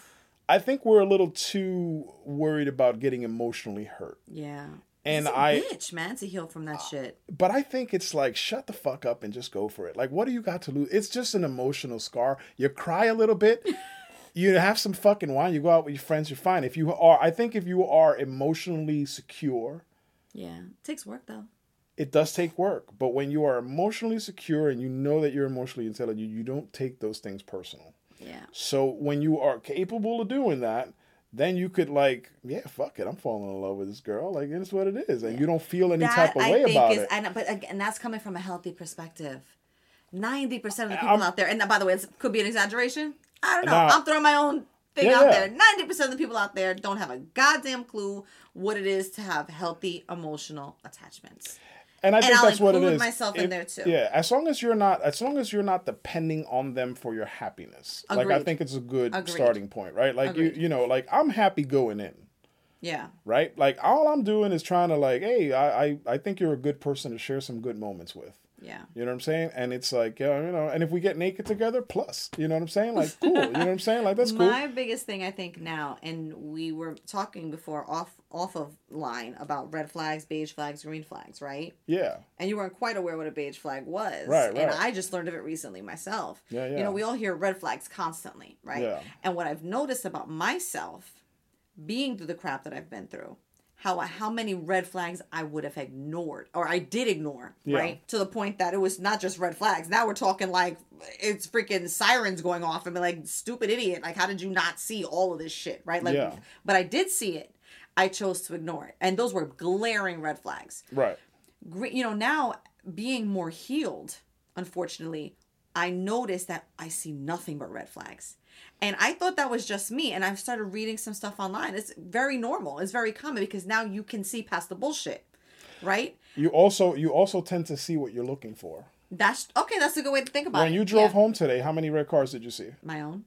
I think we're a little too worried about getting emotionally hurt. yeah And I- bitch, man, to heal from that uh, shit. But I think it's like shut the fuck up and just go for it. Like what do you got to lose? It's just an emotional scar. You cry a little bit. you have some fucking wine. You go out with your friends. You're fine. If you are, I think if you are emotionally secure, Yeah, it takes work though. it does take work. But when you are emotionally secure and you know that you're emotionally intelligent, you don't take those things personal. Yeah, So when you are capable of doing that, then you could like, yeah, fuck it, I'm falling in love with this girl. Like it's what it is, and you don't feel any type of way I think about is, it. and but again, that's coming from a healthy perspective. 90% of the people out there, and by the way, it could be an exaggeration. I don't know. Nah. I'm throwing my own thing Yeah, out yeah. there. 90% of the people out there don't have a goddamn clue what it is to have healthy emotional attachments. And I think I'll that's what it is. myself in there, too. Yeah, as long as you're not, as long as you're not depending on them for your happiness. Like I think it's a good Agreed. starting point, right? Like Agreed. you, you know, like I'm happy going in, Yeah. right? Like all I'm doing is trying to like, hey, I, I, I think you're a good person to share some good moments with. Yeah. You know what I'm saying? And it's like, yeah, you know, and if we get naked together, plus, you know what I'm saying? Like, cool. You know what I'm saying? Like, that's cool. My biggest thing I think now, and we were talking before off off of line about red flags, beige flags, green flags, right? Yeah. And you weren't quite aware what a beige flag was. Right, And. I just learned of it recently myself. Yeah, yeah. You know, we all hear red flags constantly, right? Yeah. And what I've noticed about myself, being through the crap that I've been through, how how many red flags I would have ignored or I did ignore, Yeah. right? To the point that it was not just red flags. Now we're talking like it's freaking sirens going off and be like, stupid idiot, like how did you not see all of this shit, right? Like Yeah. but I did see it. I chose to ignore it. And those were glaring red flags Right. you know now being more healed unfortunately i noticed that i see nothing but red flags and i thought that was just me and i've started reading some stuff online it's very normal it's very common because now you can see past the bullshit right You also, you also tend to see what you're looking for. that's okay that's a good way to think about it When you drove Yeah. home today, how many red cars did you see? my own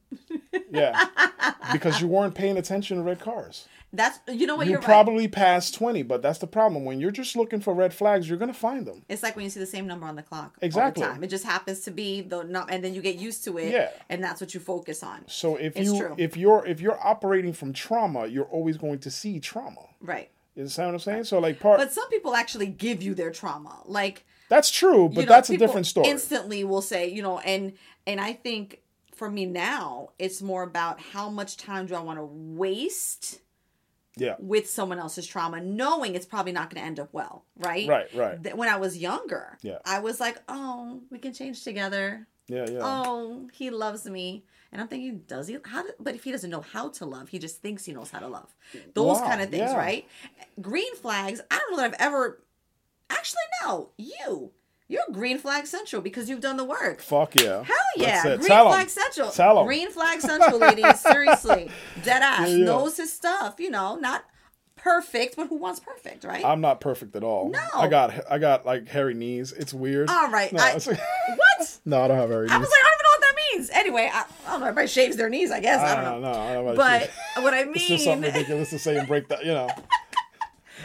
Yeah. because you weren't paying attention to red cars. That's you know what You you're right probably passed 20, but that's the problem. When you're just looking for red flags, you're going to find them. it's like when you see the same number on the clock Exactly. all the time it just happens to be the no, and then you get used to it Yeah. and that's what you focus on So if It's you true. if you're if you're operating from trauma, you're always going to see trauma. right You understand what I'm saying? So like part but some people actually give you their trauma like that's true, but you know, that's a different story. Instantly will say, you know, and and I think for me now, it's more about how much time do I want to waste yeah. with someone else's trauma, knowing it's probably not going to end up well, right? Right, right. When I was younger, Yeah. I was like, oh, we can change together. Yeah, yeah. Oh, he loves me. And I'm thinking, does he? How? Do, but if he doesn't know how to love, he just thinks he knows how to love. Those Wow, kind of things, yeah. right? Green flags. I don't know that I've ever. Actually, no. You, you're green flag central because you've done the work. Fuck yeah. Hell yeah, green Tell 'em. flag central. Tell 'em. Green flag central, ladies. Seriously, dead ass Yeah, yeah. knows his stuff. You know, not perfect, but who wants perfect, right? I'm not perfect at all. No. I got I got like hairy knees. It's weird. All right, No, I- it's- what? no, I don't have hairy I was like, I don't even know what that means. Anyway, I, I don't know. Everybody shaves their knees, I guess. I, I don't know. know. I don't know But what I it's just something mean, ridiculous to say and break that. You know.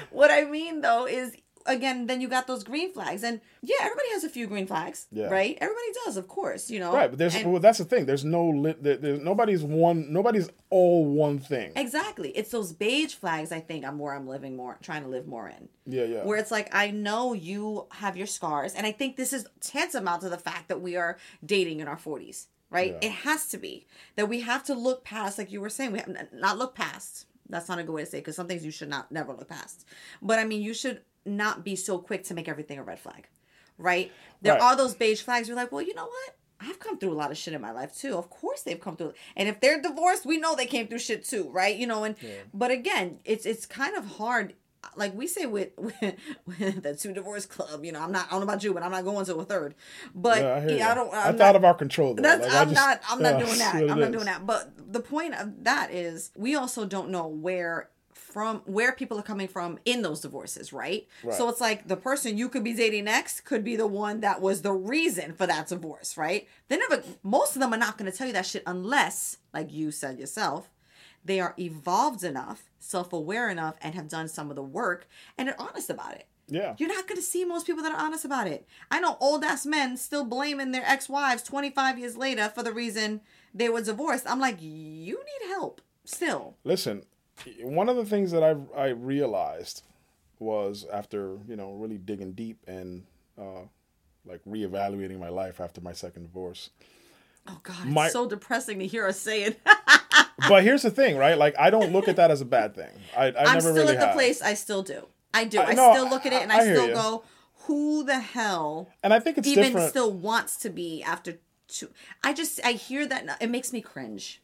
what I mean though is, again, then you got those green flags, and yeah, everybody has a few green flags, Yeah. right? Everybody does, of course, you know. Right, but there's And- well, that's the thing. There's no li- there, there's nobody's one. Nobody's all one thing. Exactly. It's those beige flags I think I'm where I'm living more trying to live more in. Yeah, yeah. Where it's like I know you have your scars and I think this is tantamount to the fact that we are dating in our 40s, right? Yeah. It has to be. That we have to look past like you were saying, we have not look past. That's not a good way to say because some things you should not never look past. But I mean, you should not be so quick to make everything a red flag. Right? There Right. are those beige flags. You're like, well, you know what? I've come through a lot of shit in my life too. Of course they've come through. And if they're divorced, we know they came through shit too, right? You know, and but again, it's it's kind of hard. Like we say with, with, with the two divorce club, you know, I'm not I don't know about you, but I'm not going to a third. But yeah, I, yeah, I don't. That's I'm out not, of our control. Though. that's Like, I'm just- not I'm not yeah, uh, doing that. I'm not is. doing that. But the point of that is we also don't know where from where people are coming from in those divorces, right? Right. So it's like the person you could be dating next could be the one that was the reason for that divorce, right? They never most of them are not going to tell you that shit unless, like you said yourself, they are evolved enough, self-aware enough and have done some of the work and are honest about it. Yeah. You're not going to see most people that are honest about it. I know old ass men still blaming their ex wives 25 years later for the reason they were divorced. I'm like, you need help still. Listen, one of the things that I I realized was after you know really digging deep and uh, like reevaluating my life after my second divorce. Oh, God. It's so depressing to hear us say it. But here's the thing, right? Like I don't look at that as a bad thing. I, I I'm never still really at the have. place I still do. I do. I- I, no, still look at it and I- I, I still you. go, who the hell and I think it's even different. still wants to be after two? I just, I hear that. It makes me cringe.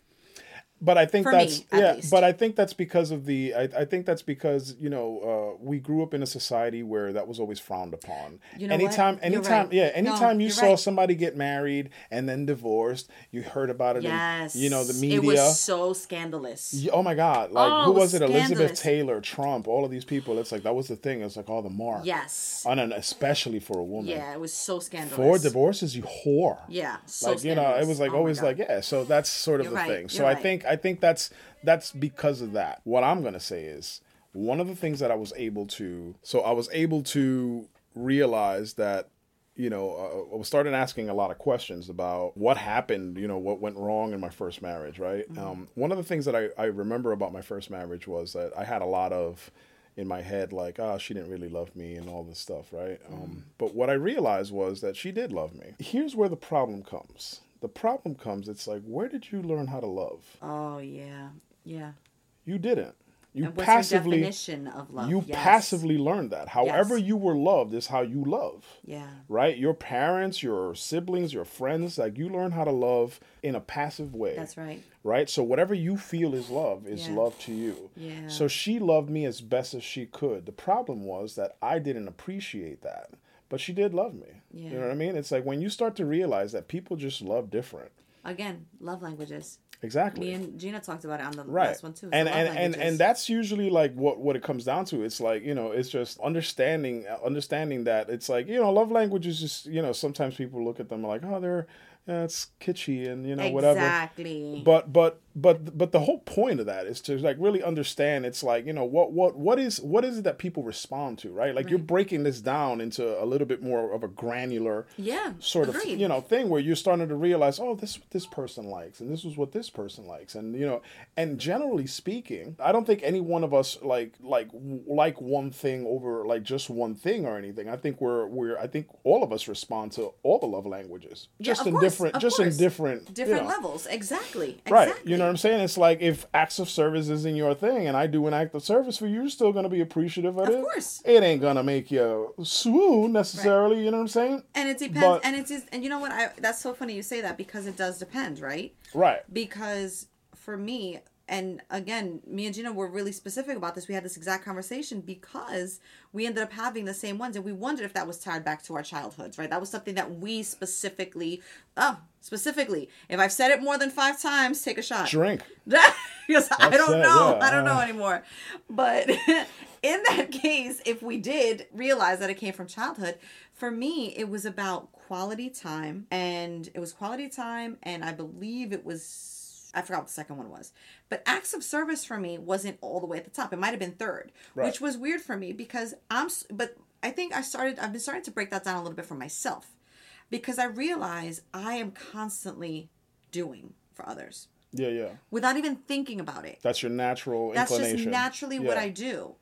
But I think For that's me, yeah. least. But I think that's because of the. I, I think that's because you know uh, we grew up in a society where that was always frowned upon. You know what? anytime, You're anytime, right. yeah. Anytime you you're saw right. somebody get married and then divorced, you heard about it. Yes. In, you know the media. It was so scandalous. Oh my God! Like Oh, who was it? Elizabeth. Taylor, Trump, all of these people. It's like that was the thing. It's like all the mark. Yes. On an especially for a woman. Yeah, it was so scandalous. Four divorces, you whore. Yeah, so like you know, it was like Oh always like yeah. So that's sort of You're the right, thing. So I think I think that's that's because of that. What I'm gonna say is one of the things that I was able to. So I was able to realize that you know, uh, I was started asking a lot of questions about what happened, you know, what went wrong in my first marriage, right? Mm-hmm. Um, one of the things that I, I remember about my first marriage was that I had a lot of in my head, like, ah, she didn't really love me and all this stuff, right? Mm-hmm. Um, but what I realized was that she did love me. Here's where the problem comes. The problem comes, it's like, where did you learn how to love? Oh yeah, yeah. You didn't. You passively your definition of love? you Yes. passively learned that. However Yes. you were loved is how you love Yeah. right? Your parents, your siblings, your friends, like you learn how to love in a passive way. That's right. Right? So whatever you feel is love is Yeah. love to you. Yeah. So she loved me as best as she could. The problem was that I didn't appreciate that. But she did love me. You know what I mean? It's like when you start to realize that people just love different. Again, love languages. Exactly. Me and Gina talked about it on the right last one too. and and, and and that's usually like what what it comes down to it's like you know it's just understanding understanding that it's like you know love languages just you know sometimes people look at them like oh they're uh, it's kitschy and you know whatever exactly. but but but but the whole point of that is to like really understand it's like you know what what what is what is it that people respond to right like you're breaking this down into a little bit more of a granular yeah. sort agreed. of you know thing where you're starting to realize oh this this person likes and this is what this person likes and you know and generally speaking i don't think any one of us like like like one thing over like just one thing or anything i think we're we're i think all of us respond to all the love languages just of in course, different just course. in different you different know. levels. Exactly. Right. You know what I'm saying? It's like if acts of service isn't your thing and I do an act of service for you, you're still going to be appreciative of, Of it. Of course. It ain't going to make you swoon necessarily. You know what I'm saying? And it depends. But- and it's just, and you know what? I that's so funny you say that because it does depend, right? Right. because for me and again me and gina were really specific about this we had this exact conversation because we ended up having the same ones and we wondered if that was tied back to our childhoods right that was something that we specifically oh specifically if i've said it more than five times take a shot Drink. because I don't it, know. yeah, I don't know uh. anymore. But in that case, if we did realize that it came from childhood, for me, it was about quality time. And it was quality time. And I believe it was, I forgot what the second one was. But acts of service for me wasn't all the way at the top. It might have been third, Right. which was weird for me because I'm, but I think I started, I've been starting to break that down a little bit for myself because I realize I am constantly doing for others Yeah, yeah. without even thinking about it. That's your natural That's just naturally what I do.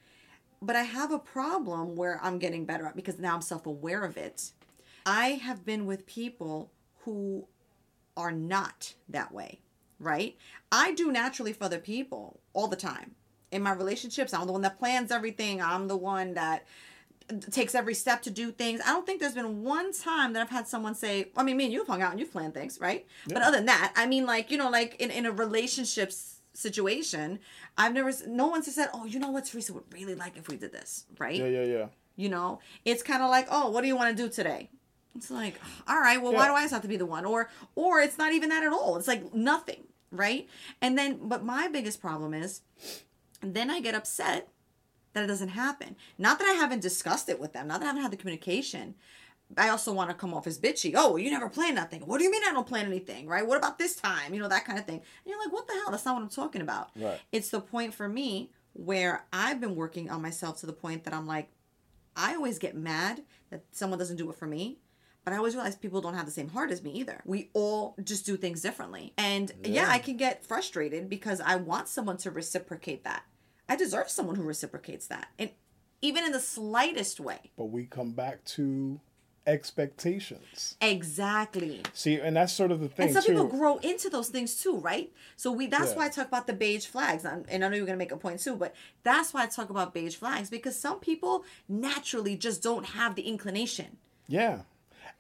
But I have a problem where I'm getting better at because now I'm self aware of it. I have been with people who are not that way, right? I do naturally for other people all the time. In my relationships, I'm the one that plans everything. I'm the one that takes every step to do things. I don't think there's been one time that I've had someone say, I mean, me and you've hung out and you've planned things, right? But other than that, I mean, like, you know, like in, in a relationship situation, I've never, no one's said, oh, you know what, Teresa would really like if we did this, right? Yeah, yeah, yeah. You know, it's kind of like, oh, what do you want to do today? It's like, all right, well, why do I have to be the one? Or, or it's not even that at all. It's like nothing, right? And then, but my biggest problem is, then I get upset that it doesn't happen. Not that I haven't discussed it with them, not that I haven't had the communication. I also want to come off as bitchy. Oh, you never plan nothing. What do you mean I don't plan anything? Right? What about this time? You know, that kind of thing. And you're like, what the hell? That's not what I'm talking about. Right. It's the point for me where I've been working on myself to the point that I'm like, I always get mad that someone doesn't do it for me. But I always realize people don't have the same heart as me either. We all just do things differently. And yeah, Yeah. I can get frustrated because I want someone to reciprocate that. I deserve someone who reciprocates that. And even in the slightest way. But we come back to expectations. Exactly. See, and that's sort of the thing And some too. people grow into those things too, right? So we that's Yeah. why I talk about the beige flags. And and I know you're gonna make a point too, but that's why I talk about beige flags because some people naturally just don't have the inclination. Yeah.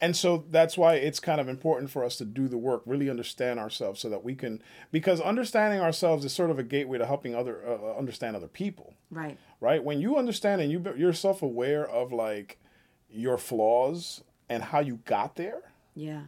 And so that's why it's kind of important for us to do the work really understand ourselves so that we can because understanding ourselves is sort of a gateway to helping other uh, understand other people Right. right when you understand and you you're self-aware of like your flaws and how you got there Yeah.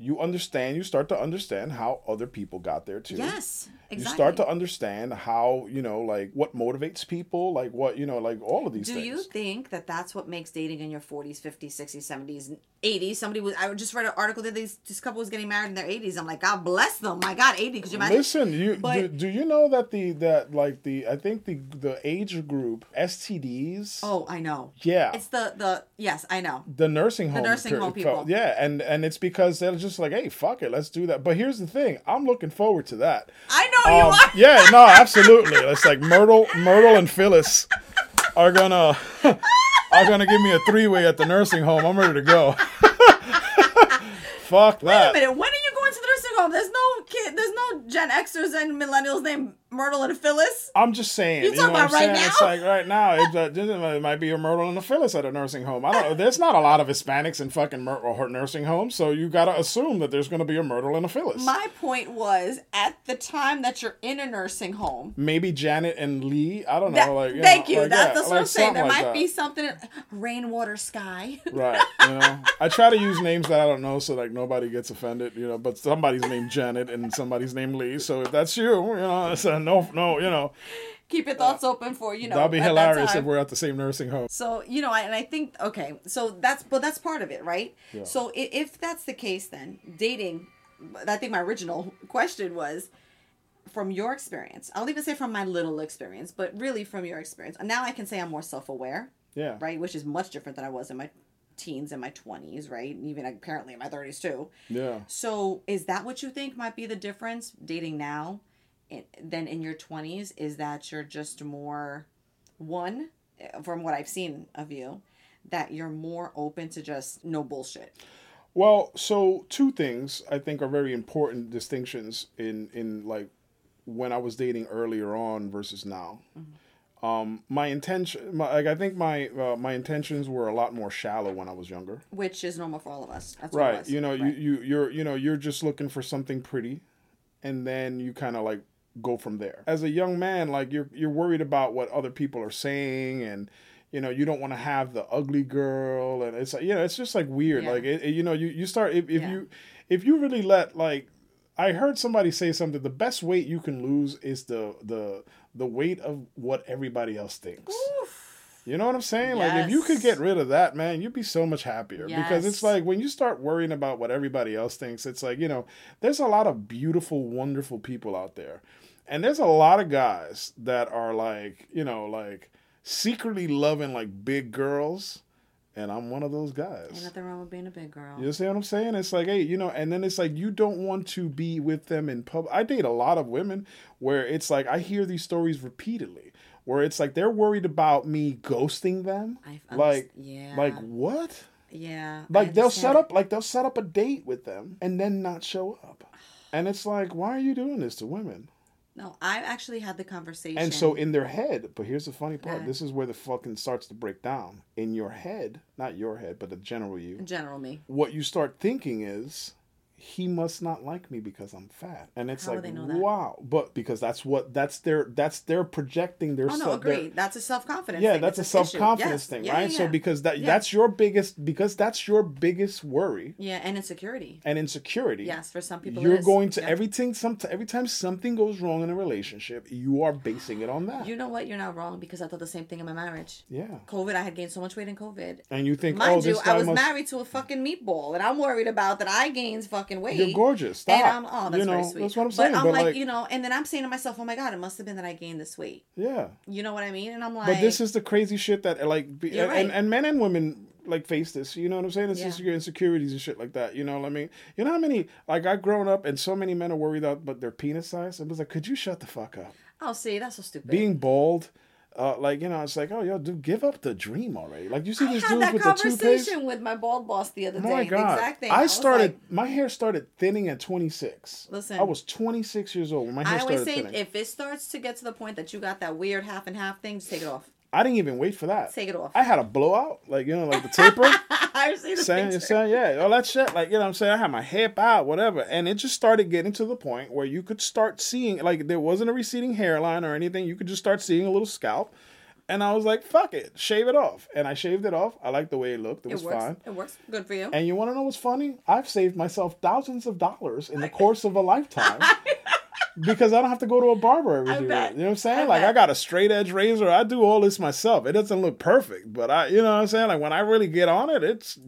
You understand you start to understand how other people got there too Yes. Exactly. you start to understand how you know like what motivates people like what you know like all of these Do things you think that that's what makes dating in your 40s, 50s, 60s, 70s, 80s? Somebody was, I just read an article that this, this couple was getting married in their 80s. I'm like, God bless them. My God, 80. Could you imagine? Listen, you But- do, do you know that the that like the I think the the age group STDs Oh, I know. yeah It's the, the, yes, I know. the nursing home the nursing home people. yeah and and it's because they're just like hey fuck it let's do that but here's the thing I'm looking forward to that I know you Um, are. yeah no absolutely it's like Myrtle Myrtle and Phyllis are gonna are gonna give me a three way at the nursing home I'm ready to go fuck Wait a that minute. When are you going to the nursing home? There's no kid, there's no Gen Xers and millennials named Myrtle and a Phyllis. I'm just saying. You You, talking know what I'm about right saying? It's now? like right now, it, uh, it might be a Myrtle and a Phyllis at a nursing home. I don't know. There's not a lot of Hispanics in fucking Myr- or nursing homes, so you gotta assume that there's gonna be a Myrtle and a Phyllis. My point was, at the time that you're in a nursing home, Maybe Janet and Lee. I don't know. that, like, you thank know, you. like, that's what like I'm saying. There might be something. Rainwater sky. Right. You know, I try to use names that I don't know, so like nobody gets offended. You know, but somebody's named Janet and somebody's named Lee. So if that's you, you know, it's a no, no. You know, Keep your thoughts open for you know. that'd be at that hilarious if we're at the same nursing home. So you know, I, and I think okay, so that's but that's part of it, right? Yeah. So if, if that's the case, then dating. I think my original question was from your experience. I'll even say from my little experience, but really from your experience. And now I can say I'm more self-aware, Yeah. right? Which is much different than I was in my teens and my 20s, right? And even apparently in my 30s too. Yeah. So is that what you think might be the difference dating now than in your 20s? Is that you're just more, one, from what I've seen of you, that you're more open to just no bullshit. Well, so two things I think are very important distinctions in in like when I was dating earlier on versus now. Um, my intention, my, like I think my uh, my intentions were a lot more shallow when I was younger. Which is normal for all of us. That's Right. You know, Right. you you you're you know you're just looking for something pretty, and then you kind of like go from there. As a young man, like you're you're worried about what other people are saying and. You know, you don't want to have the ugly girl, and it's like, you know, it's just like weird. Yeah. Like, it, it- you know, you, you start if, if Yeah. you if you really let like I heard somebody say something. The best weight you can lose is the the the weight of what everybody else thinks. You know what I'm saying? Like if you could get rid of that, man, you'd be so much happier. Because it's like when you start worrying about what everybody else thinks, it's like, you know, there's a lot of beautiful, wonderful people out there. And there's a lot of guys that are like, you know, like secretly loving like big girls. And I'm one of those guys. Ain't nothing wrong with being a big girl. You see what I'm saying? It's like, hey, you know, and then it's like you don't want to be with them in public. I date a lot of women where it's like I hear these stories repeatedly, where it's like they're worried about me ghosting them. I underst- like, yeah. like what? Yeah. Like they'll set up, like they'll set up a date with them and then not show up, and it's like, why are you doing this to women? No, I've actually had the conversation. And so in their head, but here's the funny part. ahead. This is where the fucking starts to break down. In your head, not your head, but the general you. general, me. what you start thinking is he must not like me because I'm fat. And it's How like they know that? wow. But because that's what that's their that's their projecting their Oh no, self- their- agree. That's a self confidence. yeah, thing. that's a It's self confidence thing, Yeah, right? yeah, So because that that's your biggest because that's your biggest worry yeah, and insecurity. and insecurity. Yes, for some people, You're going to Yeah. everything some every time something goes wrong in a relationship, you are basing it on that. You know what? You're not wrong because I thought the same thing in my marriage. yeah. COVID, I had gained so much weight in COVID. And you think, Mind oh, you, I was must married to a fucking meatball, and I'm worried about that I gained fucking weight. You're gorgeous. And Stop. I'm, oh, that's you know, very sweet. That's what I'm saying. But I'm but like, like, you know, and then I'm saying to myself, oh my God, it must have been that I gained this weight. yeah. You know what I mean? And I'm like, But this is the crazy shit that like be, and, right. and and men and women like face this. You know what I'm saying? It's just your insecurities and shit like that. You know what I mean? You know how many like I've grown up and so many men are worried about but their penis size. It was like, could you shut the fuck up? oh, see, that's so stupid. Being bald. Uh, like you know, it's like, oh, yo, dude, give up the dream already. Like you see I this that with the toothpaste. conversation with my bald boss the other Oh day. my The god! I was started. like- my hair started thinning at 26. Listen. I was 26 years old when my hair I always started say thinning. if it starts to get to the point that you got that weird half and half thing, just take it off. I didn't even wait for that. Take it off. I had a blowout, like you know, like the taper. I've seen the saying, picture. saying, yeah, all that shit. Like, you know what I'm saying? I had my hip out, whatever. And it just started getting to the point where you could start seeing, like, there wasn't a receding hairline or anything. You could just start seeing a little scalp. And I was like, fuck it, shave it off. And I shaved it off. I liked the way it looked. It, It was works. fine. It works good for you. And you want to know what's funny? I've saved myself thousands of dollars in the course of a lifetime. Because I don't have to go to a barber every bet. You know what I'm saying? I like bet. I got a straight edge razor. I do all this myself. It doesn't look perfect, but I you know what I'm saying? Like when I really get on it, it's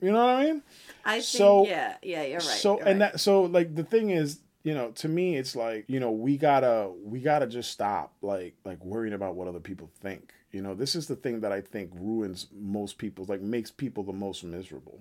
you know what I mean? I think, so- yeah, yeah, you're right. so you're and right. that so like the thing is you know to me it's like you know we gotta we gotta just stop like like worrying about what other people think you know this is the thing that i think ruins most people like makes people the most miserable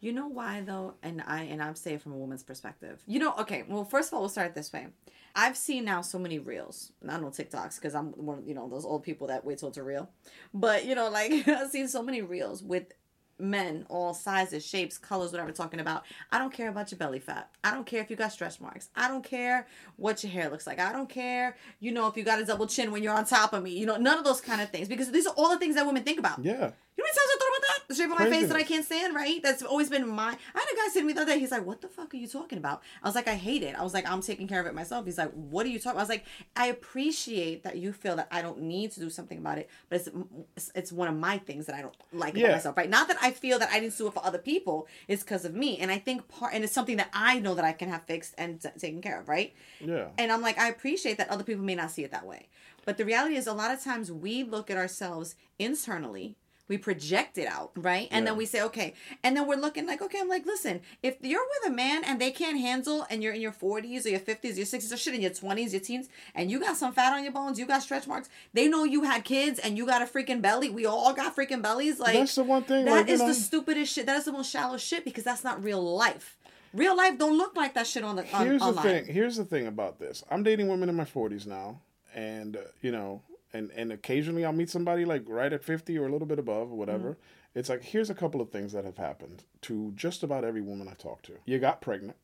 You know why though, and I and I'm saying from a woman's perspective. You know, okay. Well, first of all, we'll start this way. I've seen now so many reels, not on TikToks because I'm one of you know those old people that wait till it's a reel, but you know like I've seen so many reels with men all sizes, shapes, colors, whatever talking about. I don't care about your belly fat. I don't care if you got stretch marks. I don't care what your hair looks like. I don't care, you know, if you got a double chin when you're on top of me. You know, none of those kind of things because these are all the things that women think about. yeah You know how many times I thought about that? The shape of my face that I can't stand, right? That's always been my. I had a guy sitting with me the other day. He's like, "What the fuck are you talking about?" I was like, "I hate it." I was like, "I'm taking care of it myself." He's like, "What are you talking?" about? I was like, "I appreciate that you feel that I don't need to do something about it, but it's it's, it's one of my things that I don't like Yeah. about myself, right? Not that I feel that I didn't do it for other people. It's because of me, and I think part and it's something that I know that I can have fixed and t- taken care of, right? yeah And I'm like, I appreciate that other people may not see it that way. But the reality is, a lot of times we look at ourselves internally, we project it out, right? And then we say, okay. And then we're looking like, okay, I'm like, listen, if you're with a man and they can't handle, and you're in your 40s or your 50s, your 60s, or shit in your 20s, your teens, and you got some fat on your bones, you got stretch marks, they know you had kids and you got a freaking belly. We all got freaking bellies. Like, that's the one thing that like, is the stupidest shit. That is the most shallow shit because that's not real life. Real life don't look like that shit on the on, here's online. the thing here's the thing about this i'm dating women in my 40s now and uh, you know and and occasionally i'll meet somebody like right at 50 or a little bit above or whatever Mm-hmm. it's like here's a couple of things that have happened to just about every woman i talk to you got pregnant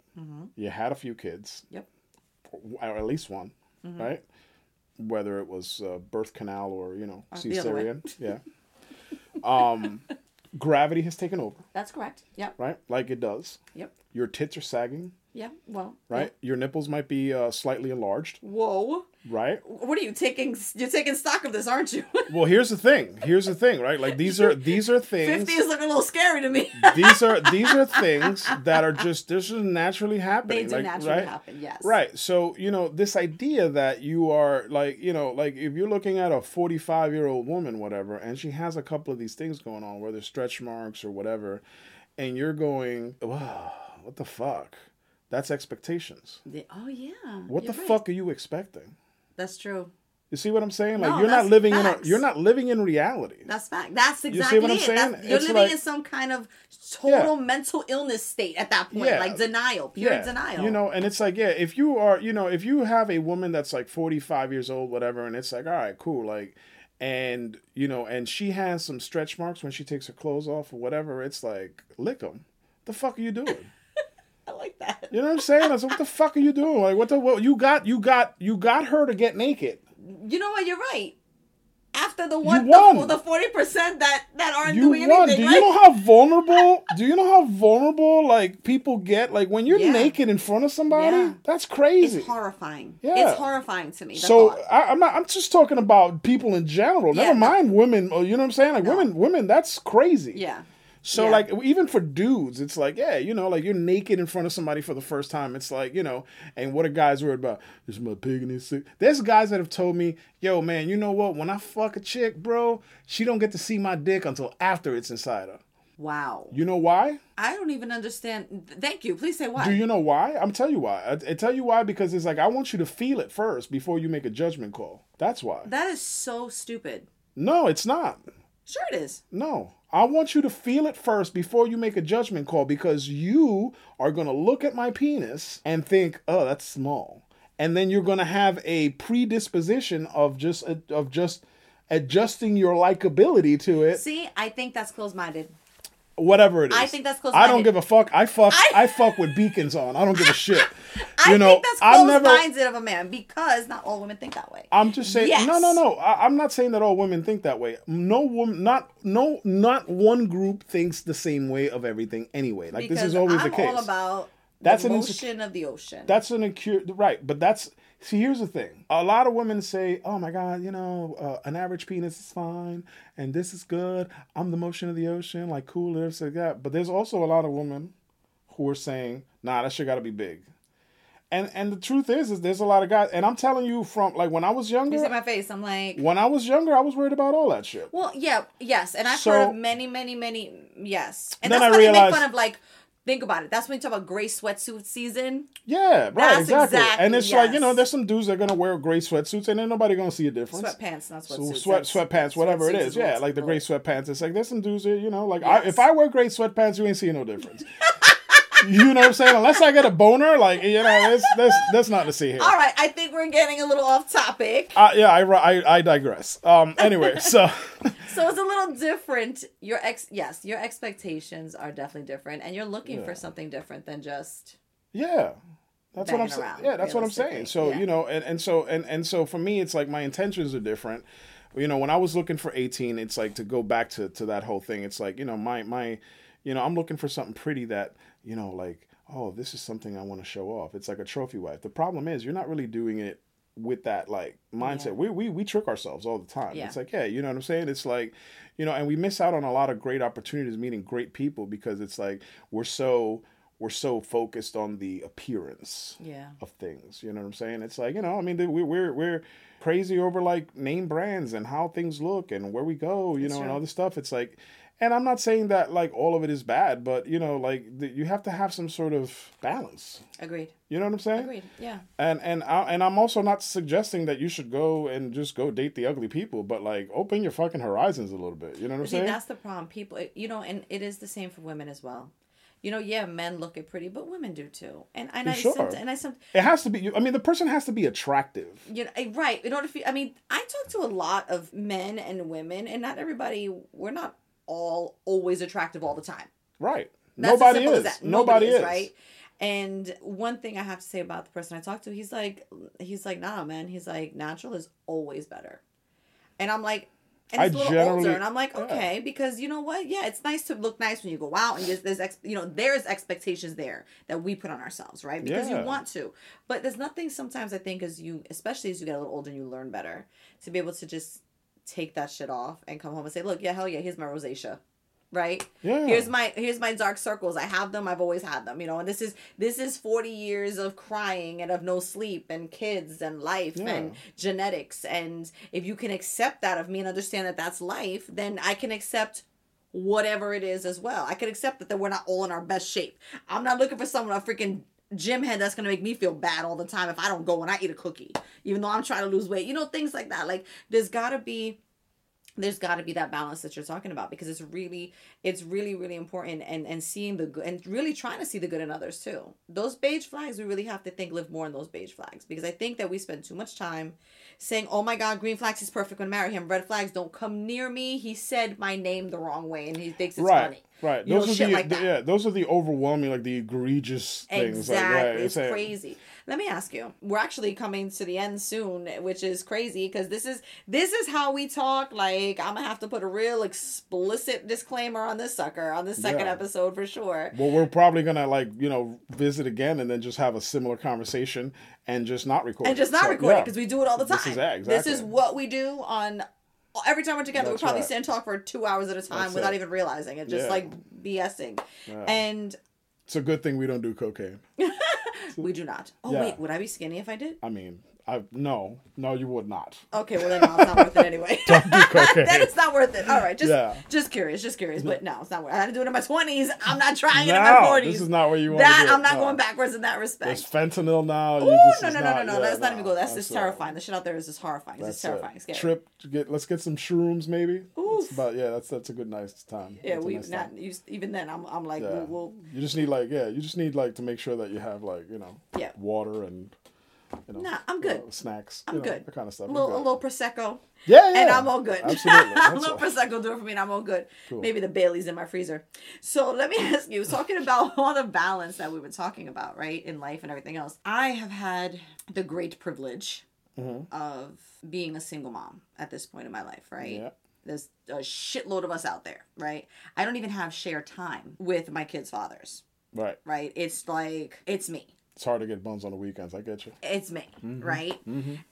you had a few kids Mm-hmm. Yep. or at least one Mm-hmm. right whether it was uh, birth canal or you know Uh, the other way. cesarean yeah um gravity has taken over That's correct. Yep. right like it does Yep. your tits are sagging Yeah. Well. right your nipples might be uh, slightly enlarged Whoa. right What are you taking? You're taking stock of this, aren't you? well here's the thing here's the thing right like these are these are things Fifty is looking a little scary to me. these are these are things that are just this is naturally happening they do like, naturally right? happen. Yes. right so you know this idea that you are like you know like if you're looking at a 45 year old woman whatever and she has a couple of these things going on whether stretch marks or whatever and you're going wow what the fuck that's expectations The- oh yeah. what the right. fuck are you expecting That's true. you see what i'm saying like No, you're not living in a you're not living in reality That's fact. That's see exactly what I'm it. saying? That's, you're It's living like- in some kind of total mental illness state at that point, Yeah. like denial, pure denial. You know, and it's like, yeah, if you are, you know, if you have a woman that's like 45 years old, whatever, and it's like, all right, cool, like, and, you know, and she has some stretch marks when she takes her clothes off or whatever, it's like, lick them. The fuck are you doing? I like that. You know what I'm saying? I said, what the fuck are you doing? Like, what the, what, you got, you got, you got her to get naked. You know what? You're right. After the one, the forty percent that that aren't You doing won. anything, Do right? you know how vulnerable? Do you know how vulnerable like people get? Like when you're Yeah. naked in front of somebody, Yeah. that's crazy. it's horrifying. Yeah. It's horrifying to me. So thought. I, I'm not. I'm just talking about people in general. Yeah, Never no. mind women. Uh, you know what I'm saying? Like No. women. Women. That's crazy. yeah. So Yeah. like even for dudes, it's like yeah, you know, like you're naked in front of somebody for the first time. It's like you know, and what are guys worried about? Is my pig in his sick? There's guys that have told me, yo, man, you know what? When I fuck a chick, bro, she don't get to see my dick until after it's inside her. Wow. You know why? I don't even understand. Thank you. Please say why. Do you know why? I'm tell you why. I, I tell you why because it's like I want you to feel it first before you make a judgment call. That's why. that is so stupid. No, it's not. Sure, it is. No. I want you to feel it first before you make a judgment call because you are going to look at my penis and think, "Oh, that's small." And then you're going to have a predisposition of just of just adjusting your likability to it. See, I think that's closed minded. Whatever it is. I think that's close. I don't give a fuck. I fuck. I- I, fuck with beacons on. I don't give a shit. I you know, think that's I'm never. close-minded of a man because not all women think that way. I'm just saying. Yes. No, no, no. I, I'm not saying that all women think that way. No woman, not no, not one group thinks the same way of everything anyway. Like because this is always I'm the case. all about That's the an insec- of the ocean. That's an acute right, but that's see. Here's the thing: a lot of women say, "Oh my God, you know, uh, an average penis is fine, and this is good. I'm the motion of the ocean, like cool lips, like that." But there's also a lot of women who are saying, "Nah, that shit got to be big." And and the truth is, is there's a lot of guys, and I'm telling you from like when I was younger. you see my face. I'm like, when I was younger, I was worried about all that shit. well, yeah, yes, and I've So- heard of many, many, many, yes, and Then that's I why they realized- make fun of like. Think about it. That's when you talk about gray sweatsuit season. Yeah, right, That's exactly. exactly- And it's like you know, there's some dudes that are gonna wear gray sweatsuits, and then nobody gonna see a difference. Sweatpants, not So sweatsuits. sweat That's- sweatpants, whatever it sweatsuits is, yeah, like the gray sweatpants. It's like there's some dudes that you know, like I, if I wear gray sweatpants, you ain't seeing no difference. you know what I'm saying? Unless I get a boner, like you know, that's that's that's not to see here. All right, I think we're getting a little off topic. Uh, yeah, I, I I digress. Um, anyway, so So it's a little different. Your ex, yes, your expectations are definitely different, and you're looking Yeah. for something different than just. yeah. That's what I'm saying. Yeah, that's what I'm saying. So yeah. you know, and, and so and and so for me, it's like my intentions are different. You know, when I was looking for 18, it's like to go back to to that whole thing. It's like you know, my my, you know, I'm looking for something pretty that you know, like oh, this is something I want to show off. It's like a trophy wife. The problem is you're not really doing it with that like mindset. Yeah. We, we we trick ourselves all the time. Yeah. It's like yeah, you know what I'm saying. It's like you know, and we miss out on a lot of great opportunities meeting great people because it's like we're so we're so focused on the appearance Yeah. of things. You know what I'm saying? It's like you know, I mean, we're we're we're crazy over like name brands and how things look and where we go, you That's know, and all this stuff. It's like, and I'm not saying that like all of it is bad, but you know, like the, you have to have some sort of balance. Agreed. You know what I'm saying? Agreed. Yeah. And and I, and I'm also not suggesting that you should go and just go date the ugly people, but like open your fucking horizons a little bit. You know what I'm See, saying? that's the problem. People, you know, and it is the same for women as well. You know, yeah, men look at pretty, but women do too. And and I Sure. and I some It has to be. I mean, the person has to be attractive. you know eh, right in order for I mean, I talk to a lot of men and women, and not everybody. We're not all always attractive all the time. Right. That's Nobody is. that. Nobody, is. right. And one thing I have to say about the person I talked to, he's like, he's like, nah, man. He's like, natural is always better. And I'm like, and it's a little generally- older, and I'm like, yeah. okay, because you know what? Yeah, it's nice to look nice when you go out, and there's, there's ex, you know, there's expectations there that we put on ourselves, right? Because Yeah. you want to, but there's nothing. Sometimes I think as you, especially as you get a little older and you learn better, to be able to just take that shit off and come home and say, look, yeah, hell yeah, here's my rosacea, right? Yeah. Here's my here's my dark circles. I have them. I've always had them. You know, and this is this is forty years of crying and of no sleep and kids and life Yeah. and genetics. And if you can accept that of me and understand that that's life, then I can accept whatever it is as well. I can accept that, that we're not all in our best shape. I'm not looking for someone a freaking gym head that's gonna make me feel bad all the time if I don't go and I eat a cookie, even though I'm trying to lose weight. You know, things like that. Like there's gotta be there's got to be that balance that you're talking about because it's really it's really really important and and seeing the good and really trying to see the good in others too those beige flags we really have to think live more in those beige flags because i think that we spend too much time saying oh my god green flags he's perfect when I marry him red flags don't come near me he said my name the wrong way and he thinks it's right. funny Right. You know, Those are shit the, like the- that. yeah. Those are the overwhelming, like the egregious things. Exactly. Like, right, it's crazy. Let me ask you. We're actually coming to the end soon, which is crazy because this is this is how we talk. Like I'm gonna have to put a real explicit disclaimer on this sucker on the second Yeah. episode for sure. Well, we're probably gonna like you know visit again and then just have a similar conversation and just not record. And just not So, record it yeah. because we do it all the time. This is- yeah, This is what we do on every time we're together. That's we probably right. sit and talk for two hours at a time That's without it. even realizing it, just Yeah. like BSing. Yeah. And It's a good thing we don't do cocaine. we do not. Oh Yeah. wait, would I be skinny if I did? I mean, I no, no, you would not. Okay, well then no, it's not worth it anyway. Don't do cocaine. then it's not worth it. All right, just Yeah. just curious, just curious. But no, it's not worth. it. I had to do it in my twenties. I'm not trying it in my forties. this is not where you want That to do it. I'm not No. going backwards in that respect. There's fentanyl now. Ooh, you, no, no, no, no, no. yeah, Let's not even go. That's that's just it. terrifying. The shit out there is just horrifying. It's That's just terrifying. it. Scary. Trip. Get. Let's get some shrooms, maybe. Oof. It's about yeah. That's that's a good nice time. Yeah, That's we nice not you, even then. I'm I'm like Yeah. we'll, we'll You just need like yeah. You just need like to make sure that you have like you know Yeah. water and You know, Nah, I'm good. know, snacks. I'm you know, good. That kind of stuff. A little, a little prosecco, Yeah, yeah. and I'm all good. Absolutely. a little all. prosecco do it for me, and I'm all good. Cool. Maybe the Bailey's in my freezer. So let me ask you, talking about all the balance that we were talking about, right, in life and everything else. I have had the great privilege Mm-hmm. of being a single mom at this point in my life, right? Yeah. There's a shitload of us out there, right? I don't even have shared time with my kids' fathers, Right. right? It's like it's me. It's hard to get buns on the weekends. I get you. It's me, Mm-hmm. right?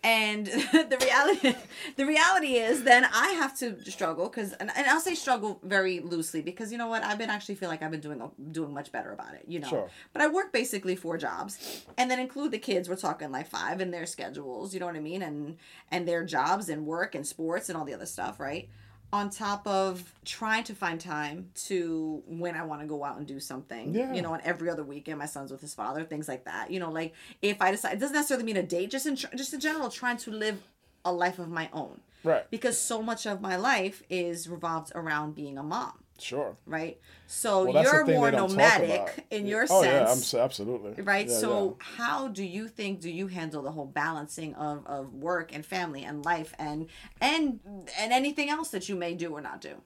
And the reality, the reality is, then I have to struggle because, and, and I'll say struggle very loosely because you know what? I've been actually feel like I've been doing doing much better about it, you know. Sure. But I work basically four jobs, and then include the kids. We're talking like five and their schedules, you know what I mean, and and their jobs and work and sports and all the other stuff, right? On top of trying to find time to when I want to go out and do something, Yeah. you know, on every other weekend, my son's with his father, things like that. You know, like if I decide, it doesn't necessarily mean a date, just in just in general, trying to live a life of my own, Right. because so much of my life is revolved around being a mom, Sure. right? So Well, you're more they don't talk nomadic in your oh sense yeah, absolutely. right Yeah, so how do you think do you handle the whole balancing of, of work and family and life and and and anything else that you may do or not do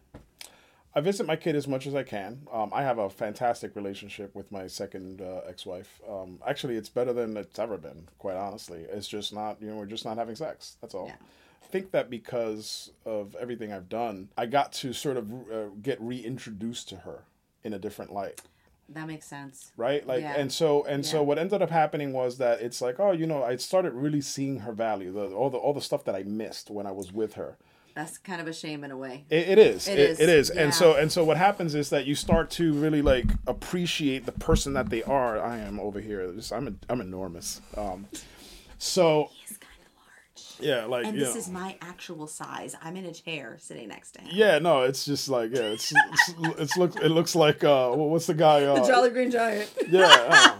I visit my kid as much as I can. Um, I have a fantastic relationship with my second uh, ex-wife. Um, actually, it's better than it's ever been. Quite honestly, it's just not. You know, we're just not having sex. That's all. Yeah. I think that because of everything I've done, I got to sort of uh, get reintroduced to her in a different light. That makes sense. Right? Like Yeah. and so and so what ended up happening was that it's like oh you know i started really seeing her value the, all the all the stuff that i missed when i was with her. That's kind of a shame in a way. It, it is. It it, is, it is. yeah. and so and so what happens is that you start to really like appreciate the person that they are. I am over here. Just- i'm i'm enormous. Um so it's kind of large yeah like and you this know. is my actual size i'm in a chair sitting next to him yeah no it's just like yeah it's it's, it's look it looks like uh what's the guy uh, the Jolly green giant yeah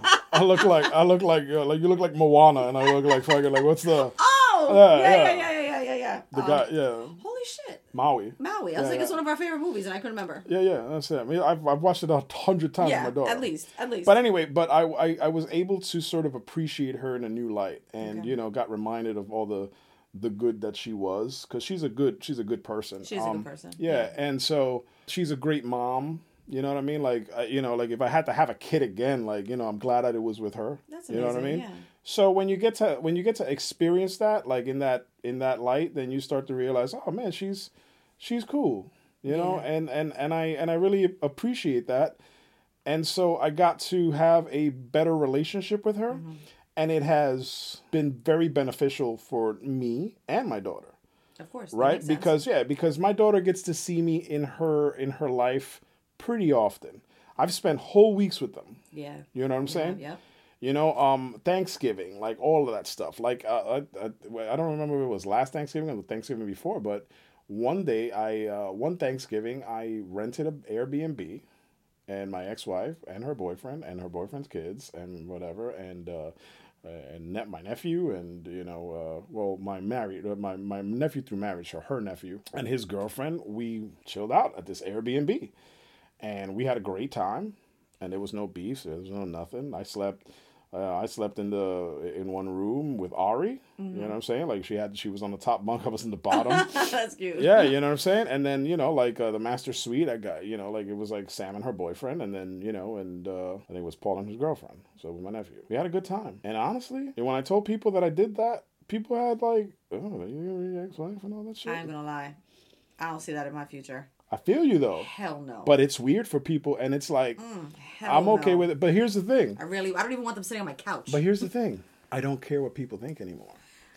uh, i look like i look like uh, like you look like moana and i look like fucking like what's the oh Yeah, yeah yeah yeah. yeah yeah yeah yeah, yeah. the Um, guy yeah holy shit maui maui i was Yeah, like it's one of our favorite movies and i couldn't remember yeah yeah that's it i mean i've, I've watched it a hundred times yeah with my daughter at least at least But anyway, but I, I I was able to sort of appreciate her in a new light, and Okay. you know, got reminded of all the the good that she was because she's a good she's a good person. She's a good um, person. Yeah, and so she's a great mom. You know what I mean? Like I- you know, like if I had to have a kid again, like you know, I'm glad that it was with her. That's amazing. You know what I mean? yeah. So when you get to when you get to experience that, like in that in that light, then you start to realize, oh man, she's she's cool. You know, and and and I and I really appreciate that. And so I got to have a better relationship with her, Mm-hmm. and it has been very beneficial for me and my daughter. Of course right? because yeah because my daughter gets to see me in her in her life pretty often. I've spent whole weeks with them. Yeah. You know what i'm saying? yeah you know um thanksgiving like all of that stuff. Like uh, I, I, I don't remember if it was last thanksgiving or the thanksgiving before but one day i uh, one thanksgiving i rented an airbnb and my ex-wife and her boyfriend and her boyfriend's kids and whatever and uh and net my nephew and you know uh, well my married uh, my my nephew through marriage or her nephew and his girlfriend we chilled out at this Airbnb and we had a great time and there was no beef there was no nothing. I slept uh, I slept in the in one room with Ari you know what I'm saying like she had she was on the top bunk I was in the bottom that's cute yeah, you know what I'm saying? And then, you know, like uh, the master suite, I got, you know, like it was like Sam and her boyfriend, and then, you know, and uh, I think it was Paul and his girlfriend. So with my nephew. We had a good time. And honestly, when I told people that I did that, people had like, oh, you your ex wife and all that shit. I ain't gonna lie. I don't see that in my future. I feel you though. Hell no. But it's weird for people, and it's like, mm, Hell I'm okay no. with it. But here's the thing. I really, I don't even want them sitting on my couch. But here's the thing. I don't care what people think anymore.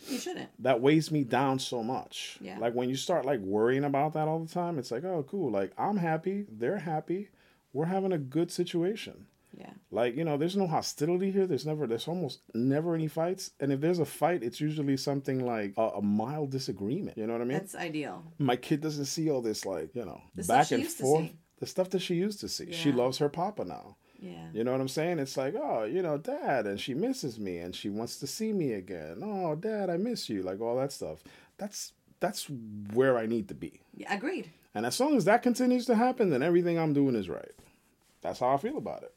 you shouldn't. that weighs me down so much. Yeah. Like when you start like worrying about that all the time, it's like, oh, cool. Like I'm happy, they're happy, we're having a good situation. Yeah. Like you know, there's no hostility here. There's never, there's almost never any fights. And if there's a fight, it's usually something like a, a mild disagreement. You know what I mean? That's ideal. My kid doesn't see all this like you know The back and forth. The stuff that she used to see. She loves her papa now. Yeah. You know what I'm saying? It's like, oh, you know, dad, and she misses me and she wants to see me again. Oh, dad, I miss you. Like all that stuff. That's that's where I need to be. yeah. Agreed. And as long as that continues to happen, then everything I'm doing is right. That's how I feel about it.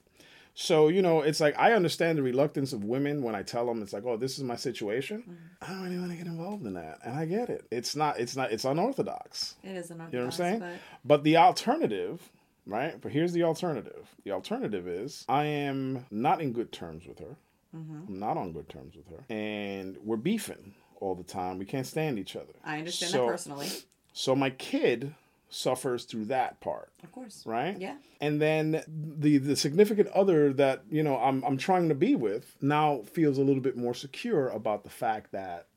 So, you know, it's like I understand the reluctance of women when I tell them it's like, "Oh, this is my situation." Mm-hmm. I don't really want to get involved in that. And I get it. It's not it's not it's unorthodox. It is an You know what I'm saying? But But the alternative, right? But here's the alternative. The alternative is I am not in good terms with her. Mm-hmm. I'm not on good terms with her. And we're beefing all the time. We can't stand each other. I understand So- that personally. So my kid suffers through that part, Of course. right? Yeah. And then the the significant other that, you know, I'm I'm trying to be with now feels a little bit more secure about the fact that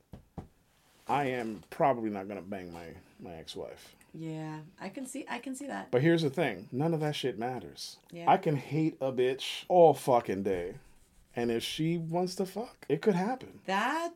I am probably not going to bang my my ex-wife. Yeah. I can see I can see that. But here's the thing none of that shit matters. Yeah. I can hate a bitch all fucking day. And if she wants to fuck, it could happen. That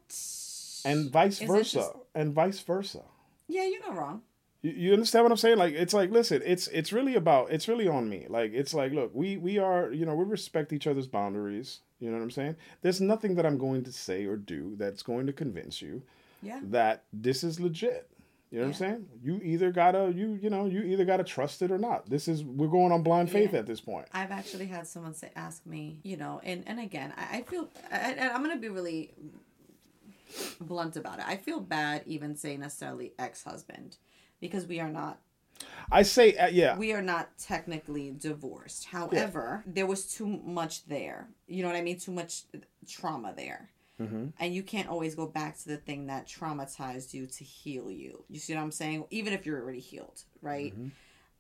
And vice versa. just- And vice versa. Yeah, you're not wrong. You, you understand what I'm saying? Like it's like listen, it's it's really about it's really on me. Like it's like look, we we are, you know, we respect each other's boundaries. You know what I'm saying? There's nothing that I'm going to say or do that's going to convince you Yeah. that this is legit. You know what I'm saying? You either gotta you you know you either gotta trust it or not. This is we're going on blind faith Yeah. at this point. I've actually had someone say, ask me, you know, and, and again, I, I feel, I, and I'm to be really blunt about it. I feel bad even saying necessarily ex husband because we are not I say uh, yeah. we are not technically divorced. However, there was too much there. You know what I mean? Too much trauma there. And you can't always go back to the thing that traumatized you to heal you. You see what I'm saying? Even if you're already healed, right?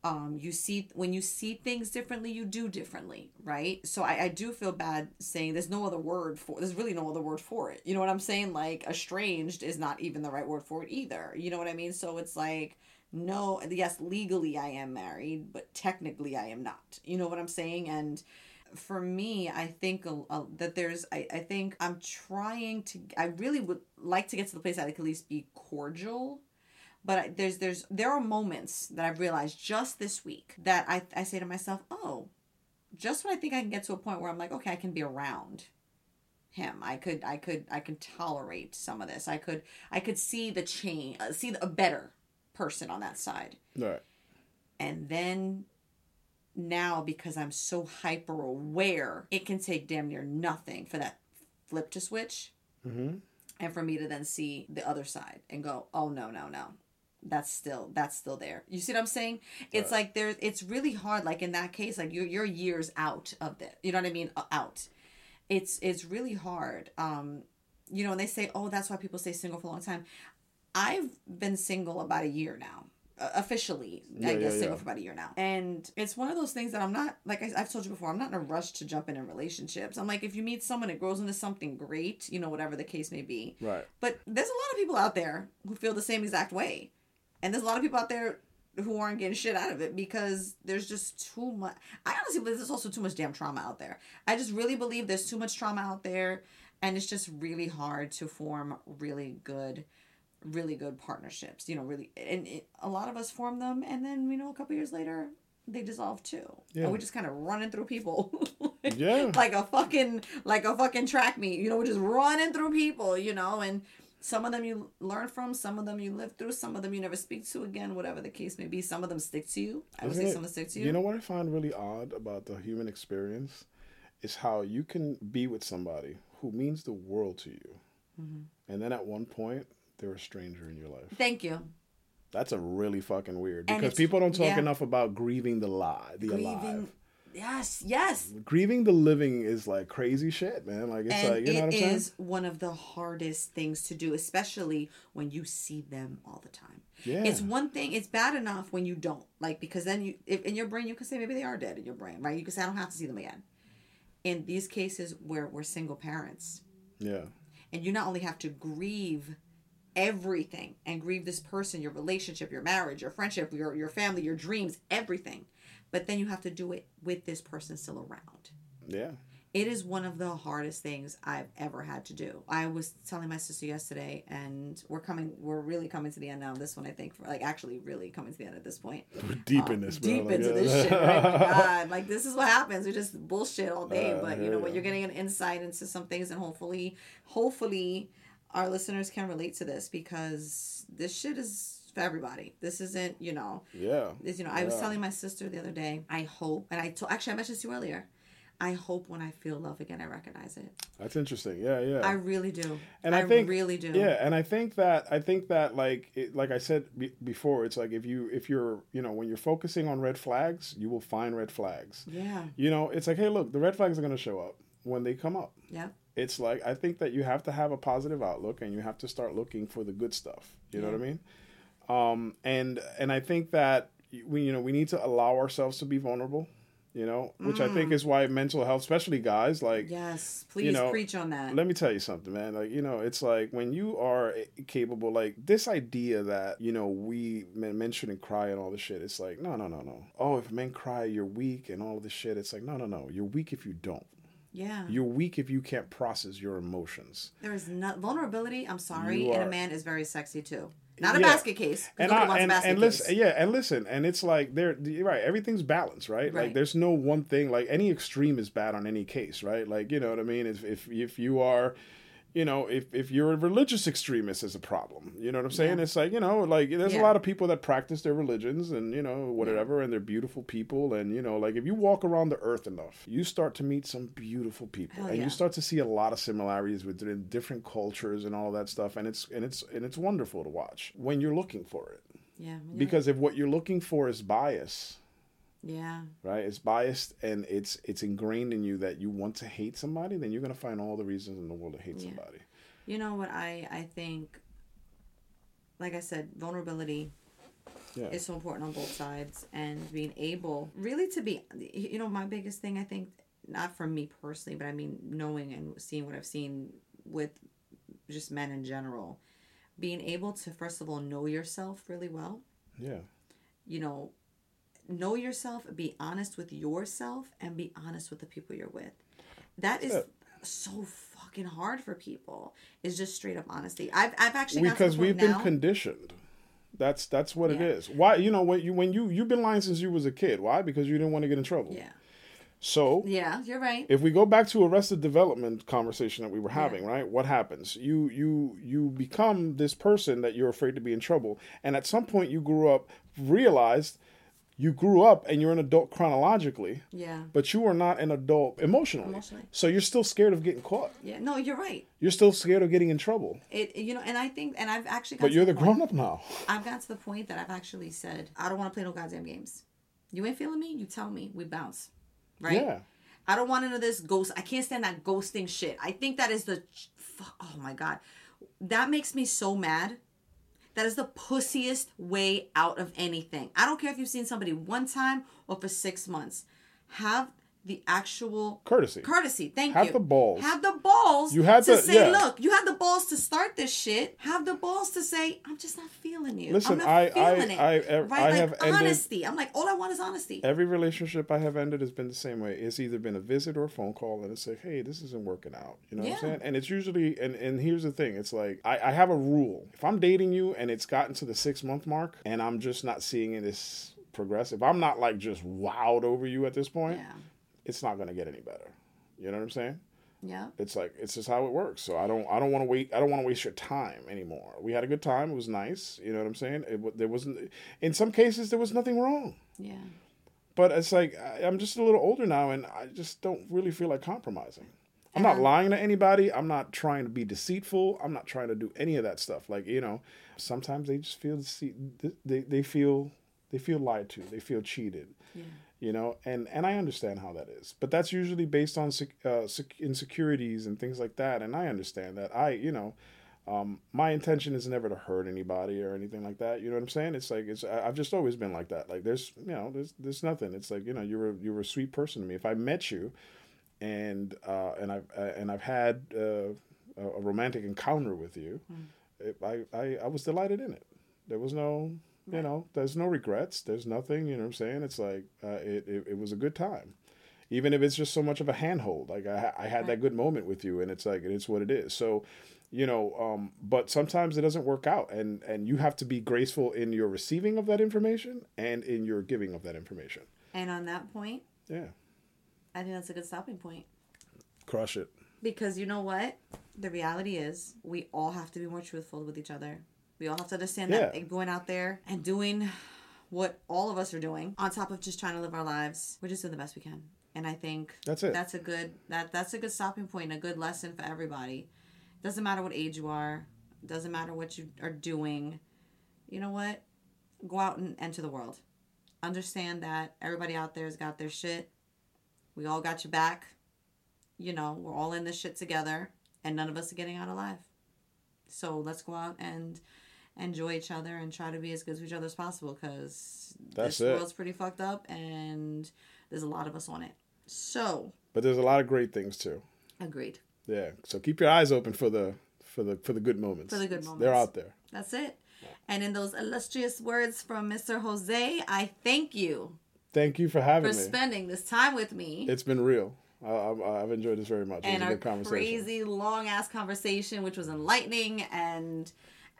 Um, you see when you see things differently, you do differently, right? So I, I do feel bad saying there's no other word for there's really no other word for it. You know what I'm saying? Like estranged is not even the right word for it either. You know what I mean? So it's like no yes legally i am married but technically i am not. You know what i'm saying? And for me i think that there's I, I think i'm trying to i really would like to get to the place that i could at least be cordial but I, there's there's there are moments that i've realized just this week that i, I say to myself oh just when i think i can get to a point where i'm like okay i can be around him. I could i could i can tolerate some of this. I could i could see the change uh, see a better person on that side. Right. and then now because i'm so hyper aware it can take damn near nothing for that flip to switch Mm-hmm. and for me to then see the other side and go oh no no no. That's still that's still there. You see what i'm saying? It's like there's it's really hard like in that case like you're, you're years out of it. You know what i mean? Uh, out. It's it's really hard. Um you know and they say oh that's why people stay single for a long time i've been single about a year now uh, officially i Yeah, guess yeah, single yeah. for about a year now and it's one of those things that i'm not like I, i've told you before i'm not in a rush to jump in in relationships i'm like if you meet someone it grows into something great you know whatever the case may be Right. but there's a lot of people out there who feel the same exact way. And there's a lot of people out there who aren't getting shit out of it because there's just too much. I honestly believe there's also too much damn trauma out there. I just really believe there's too much trauma out there. And it's just really hard to form really good, really good partnerships. You know, really. And it, a lot of us form them. And then, you know, a couple years later, they dissolve too. Yeah. And we're just kind of running through people. Yeah. like a fucking like a fucking track meet you know we're just running through people you know and some of them you learn from some of them you live through some of them you never speak to again whatever the case may be some of them stick to you i would Isn't say it- some of them stick to you, You know what I find really odd about the human experience is how you can be with somebody who means the world to you, Mm-hmm. and then at one point they're a stranger in your life. thank you That's a really fucking weird because people don't talk yeah. enough about grieving the lie, the grieving alive. yes yes Grieving the living is like crazy shit, man. Like it's and like you know it what I'm saying. is one of the hardest things to do especially when you see them all the time Yeah. it's one thing it's bad enough when you don't like because then you if in your brain you can say maybe they are dead in your brain right you can say i don't have to see them again in these cases where we're single parents Yeah. and you not only have to grieve everything and grieve this person your relationship your marriage your friendship your, your family your dreams everything but then you have to do it with this person still around Yeah. it is one of the hardest things I've ever had to do. I was telling my sister yesterday, and we're coming, we're really coming to the end now. This one, I think, for like actually really coming to the end at this point. We're deep in Um, this, bro. deep Like, into yeah. this shit. Right? My God, like this is what happens. We just bullshit all day, Uh, but you yeah, know what? You're getting an insight into some things, and hopefully, hopefully, our listeners can relate to this because this shit is for everybody. This isn't, you know, Yeah. is you know i was telling my sister the other day i hope and i told actually i mentioned this to you earlier I hope when I feel love again, I recognize it. That's interesting. Yeah, yeah. I really do. and I, think really do. Yeah, and I think that I think that like it, like I said be, before, it's like if you if you're you know when you're focusing on red flags, you will find red flags. Yeah. You know, it's like hey, look, the red flags are going to show up when they come up. Yeah. It's like I think that you have to have a positive outlook and you have to start looking for the good stuff. You know what I mean? Um, and and I think that we you know we need to allow ourselves to be vulnerable. You know, which I Mm. think is why mental health, especially guys, like Yes. Please know, preach on that. let me tell you something, man. Like, you know, it's like when you are capable, like this idea that, you know, we men, men shouldn't cry and all this shit. It's like, no, no, no, no. Oh, if men cry, you're weak and all of this shit. It's like, no, no, no. You're weak if you don't. Yeah. You're weak if you can't process your emotions. There is not vulnerability. I'm sorry, and a man is very sexy too. Not a Yeah. basket case. And I, wants a and, basket and case. yeah, and listen, and it's like there, you're right. Everything's balanced, right? Like there's no one thing. Like any extreme is bad on any case, right? Like you know what I mean? If if if you are, you know, if if you're a religious extremist, is a problem. You know what I'm saying? Yeah. It's like you know, like there's Yeah. a lot of people that practice their religions and you know whatever, and they're beautiful people, and you know, like if you walk around the earth enough, you start to meet some beautiful people, and yeah. you start to see a lot of similarities within different cultures and all that stuff, and it's and it's and it's wonderful to watch when you're looking for it yeah. yeah, because if what you're looking for is bias yeah. right it's biased and it's it's ingrained in you that you want to hate somebody then you're going to find all the reasons in the world to hate Yeah. somebody You know what I I think. Like I said, vulnerability yeah is so important on both sides, and being able really to be. You know, my biggest thing I think, not from me personally, but I mean knowing and seeing what I've seen with just men in general, being able to first of all know yourself really well. yeah you know, know yourself, be honest with yourself, and be honest with the people you're with. That is That's so fucking hard for people. Is just straight up honesty. I've I've actually because we've been now- conditioned that's that's what it Yeah. is why you know when you when you you've been lying since you was a kid why because you didn't want to get in trouble yeah, so yeah, you're right. if we go back to arrested development conversation that we were having right what happens you you you become this person that you're afraid to be in trouble and at some point you grew up realized you grew up and you're an adult chronologically yeah, but you are not an adult emotionally, Emotionally. so you're still scared of getting caught yeah. No, you're right. you're still scared of getting in trouble It you know, and I think, and I've actually. Got but you're the point- grown up now I've got to the point that I've actually said, I don't want to play no goddamn games. You ain't feeling me? You tell me. We bounce. Right? yeah I don't want into this ghost. I can't stand that ghosting shit. I think that is the. fu- Oh my god, that makes me so mad. That is the pussiest way out of anything. I don't care if you've seen somebody one time or for six months. Have the actual courtesy courtesy. Thank Have you. Have the balls. Have the balls. You had to the- say, yeah. look, you had the balls to start this shit. Have the balls to say, I'm just not feeling you. Listen, I'm not I- I- feeling it. I- I- right? I like have ended- honesty. I'm like, all I want is honesty. every relationship i have ended has been the same way it's either been a visit or a phone call and it's like hey this isn't working out you know what i'm saying and it's usually and and here's the thing it's like I, I have a rule if i'm dating you and it's gotten to the six month mark and i'm just not seeing it as progressive. i'm not like just wowed over you at this point Yeah. It's not going to get any better. You know what i'm saying? Yeah. it's like it's just how it works. So i don't i don't want to wait i don't want to waste your time anymore. We had a good time. It was nice. You know what i'm saying? It, there wasn't in some cases there was nothing wrong. Yeah. but it's like I- i'm just a little older now and i just don't really feel like compromising. I'm not uh-huh. lying to anybody. I'm not trying to be deceitful. I'm not trying to do any of that stuff. Like you know sometimes they just feel deceit they, they feel they feel lied to. They feel cheated. Yeah. You know and and i understand how that is but that's usually based on uh, insecurities and things like that and i understand that i you know um, my intention is never to hurt anybody or anything like that. You know what I'm saying? It's like it's I've just always been like that. Like there's you know there's there's nothing. It's like you know you were a, you're a sweet person to me. If I met you, and uh, and I've uh, and I've had uh, a romantic encounter with you, it, I, I I was delighted in it. There was no you know there's no regrets. There's nothing. You know what I'm saying? It's like uh, it, it it was a good time. Even if it's just so much of a handhold, like I, I had that good moment with you, and it's like it's what it is. So, you know, um, but sometimes it doesn't work out, and and you have to be graceful in your receiving of that information and in your giving of that information. And on that point, Yeah, I think that's a good stopping point. crush it. Because you know what? The reality is, we all have to be more truthful with each other. We all have to understand that going out there and doing what all of us are doing, on top of just trying to live our lives, we're just doing the best we can. And I think That's it. That's a good that that's a good stopping point, a good lesson for everybody. Doesn't matter what age you are, doesn't matter what you are doing. You know what? Go out and enter the world. Understand that everybody out there's got their shit. We all got your back. You know, we're all in this shit together and none of us are getting out alive. So let's go out and enjoy each other and try to be as good to each other as possible because this it. world's pretty fucked up and there's a lot of us on it. So, But there's a lot of great things too. agreed. Yeah. So keep your eyes open for the for the for the good moments. For the good moments. They're out there. That's it. And in those illustrious words from Mr. Jose, I thank you Thank you for having me. for me. spending this time with me It's been real. I, I've enjoyed this very much. It and was a our good conversation. crazy long ass conversation, which was enlightening and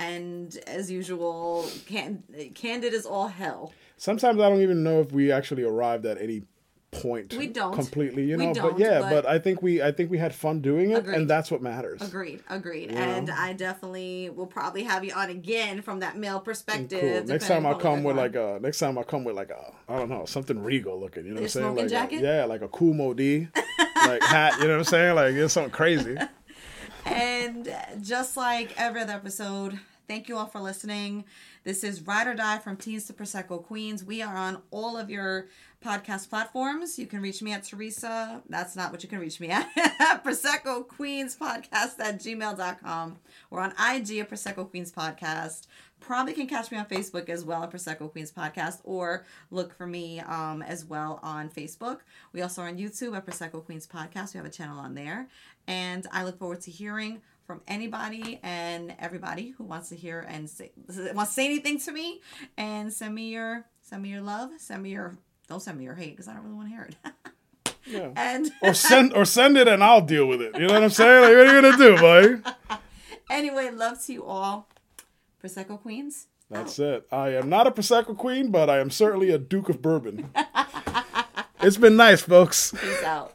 and as usual, can, candid as all hell. Sometimes I don't even know if we actually arrived at any point We don't. completely, you We know. don't, but yeah, but- but, I think we I think we had fun doing it Agreed. and that's what matters. Agreed, agreed. Yeah. And I definitely will probably have you on again from that male mm, perspective. Cool. Next time I come with going. like a uh, next time I come with like a I don't know something regal looking. You know what I'm saying? Like a- jacket? yeah, like a cool Modi, like hat. You know what I'm saying? Like it's something crazy. And just like every other episode, thank you all for listening. This is Ride or Die from Teens to Prosecco Queens. We are on all of your podcast platforms. You can reach me at Teresa. That's not what you can reach me at. Prosecco Queens Podcast at gmail.com. We're on IG at Prosecco Queens Podcast. Probably can catch me on Facebook as well at Prosecco Queens Podcast or look for me um, as well on Facebook. We also are on YouTube at Prosecco Queens Podcast. We have a channel on there. And I look forward to hearing from anybody and everybody who wants to hear and say wants to say anything to me and send me your send me your love send me your don't send me your hate because i don't really want to hear it Yeah. and Or send or send it and I'll deal with it. You know what I'm saying? Like what are you gonna do, buddy? anyway love to you all prosecco queens That's it. I am not a prosecco queen, but I am certainly a duke of bourbon. it's been nice, folks. peace out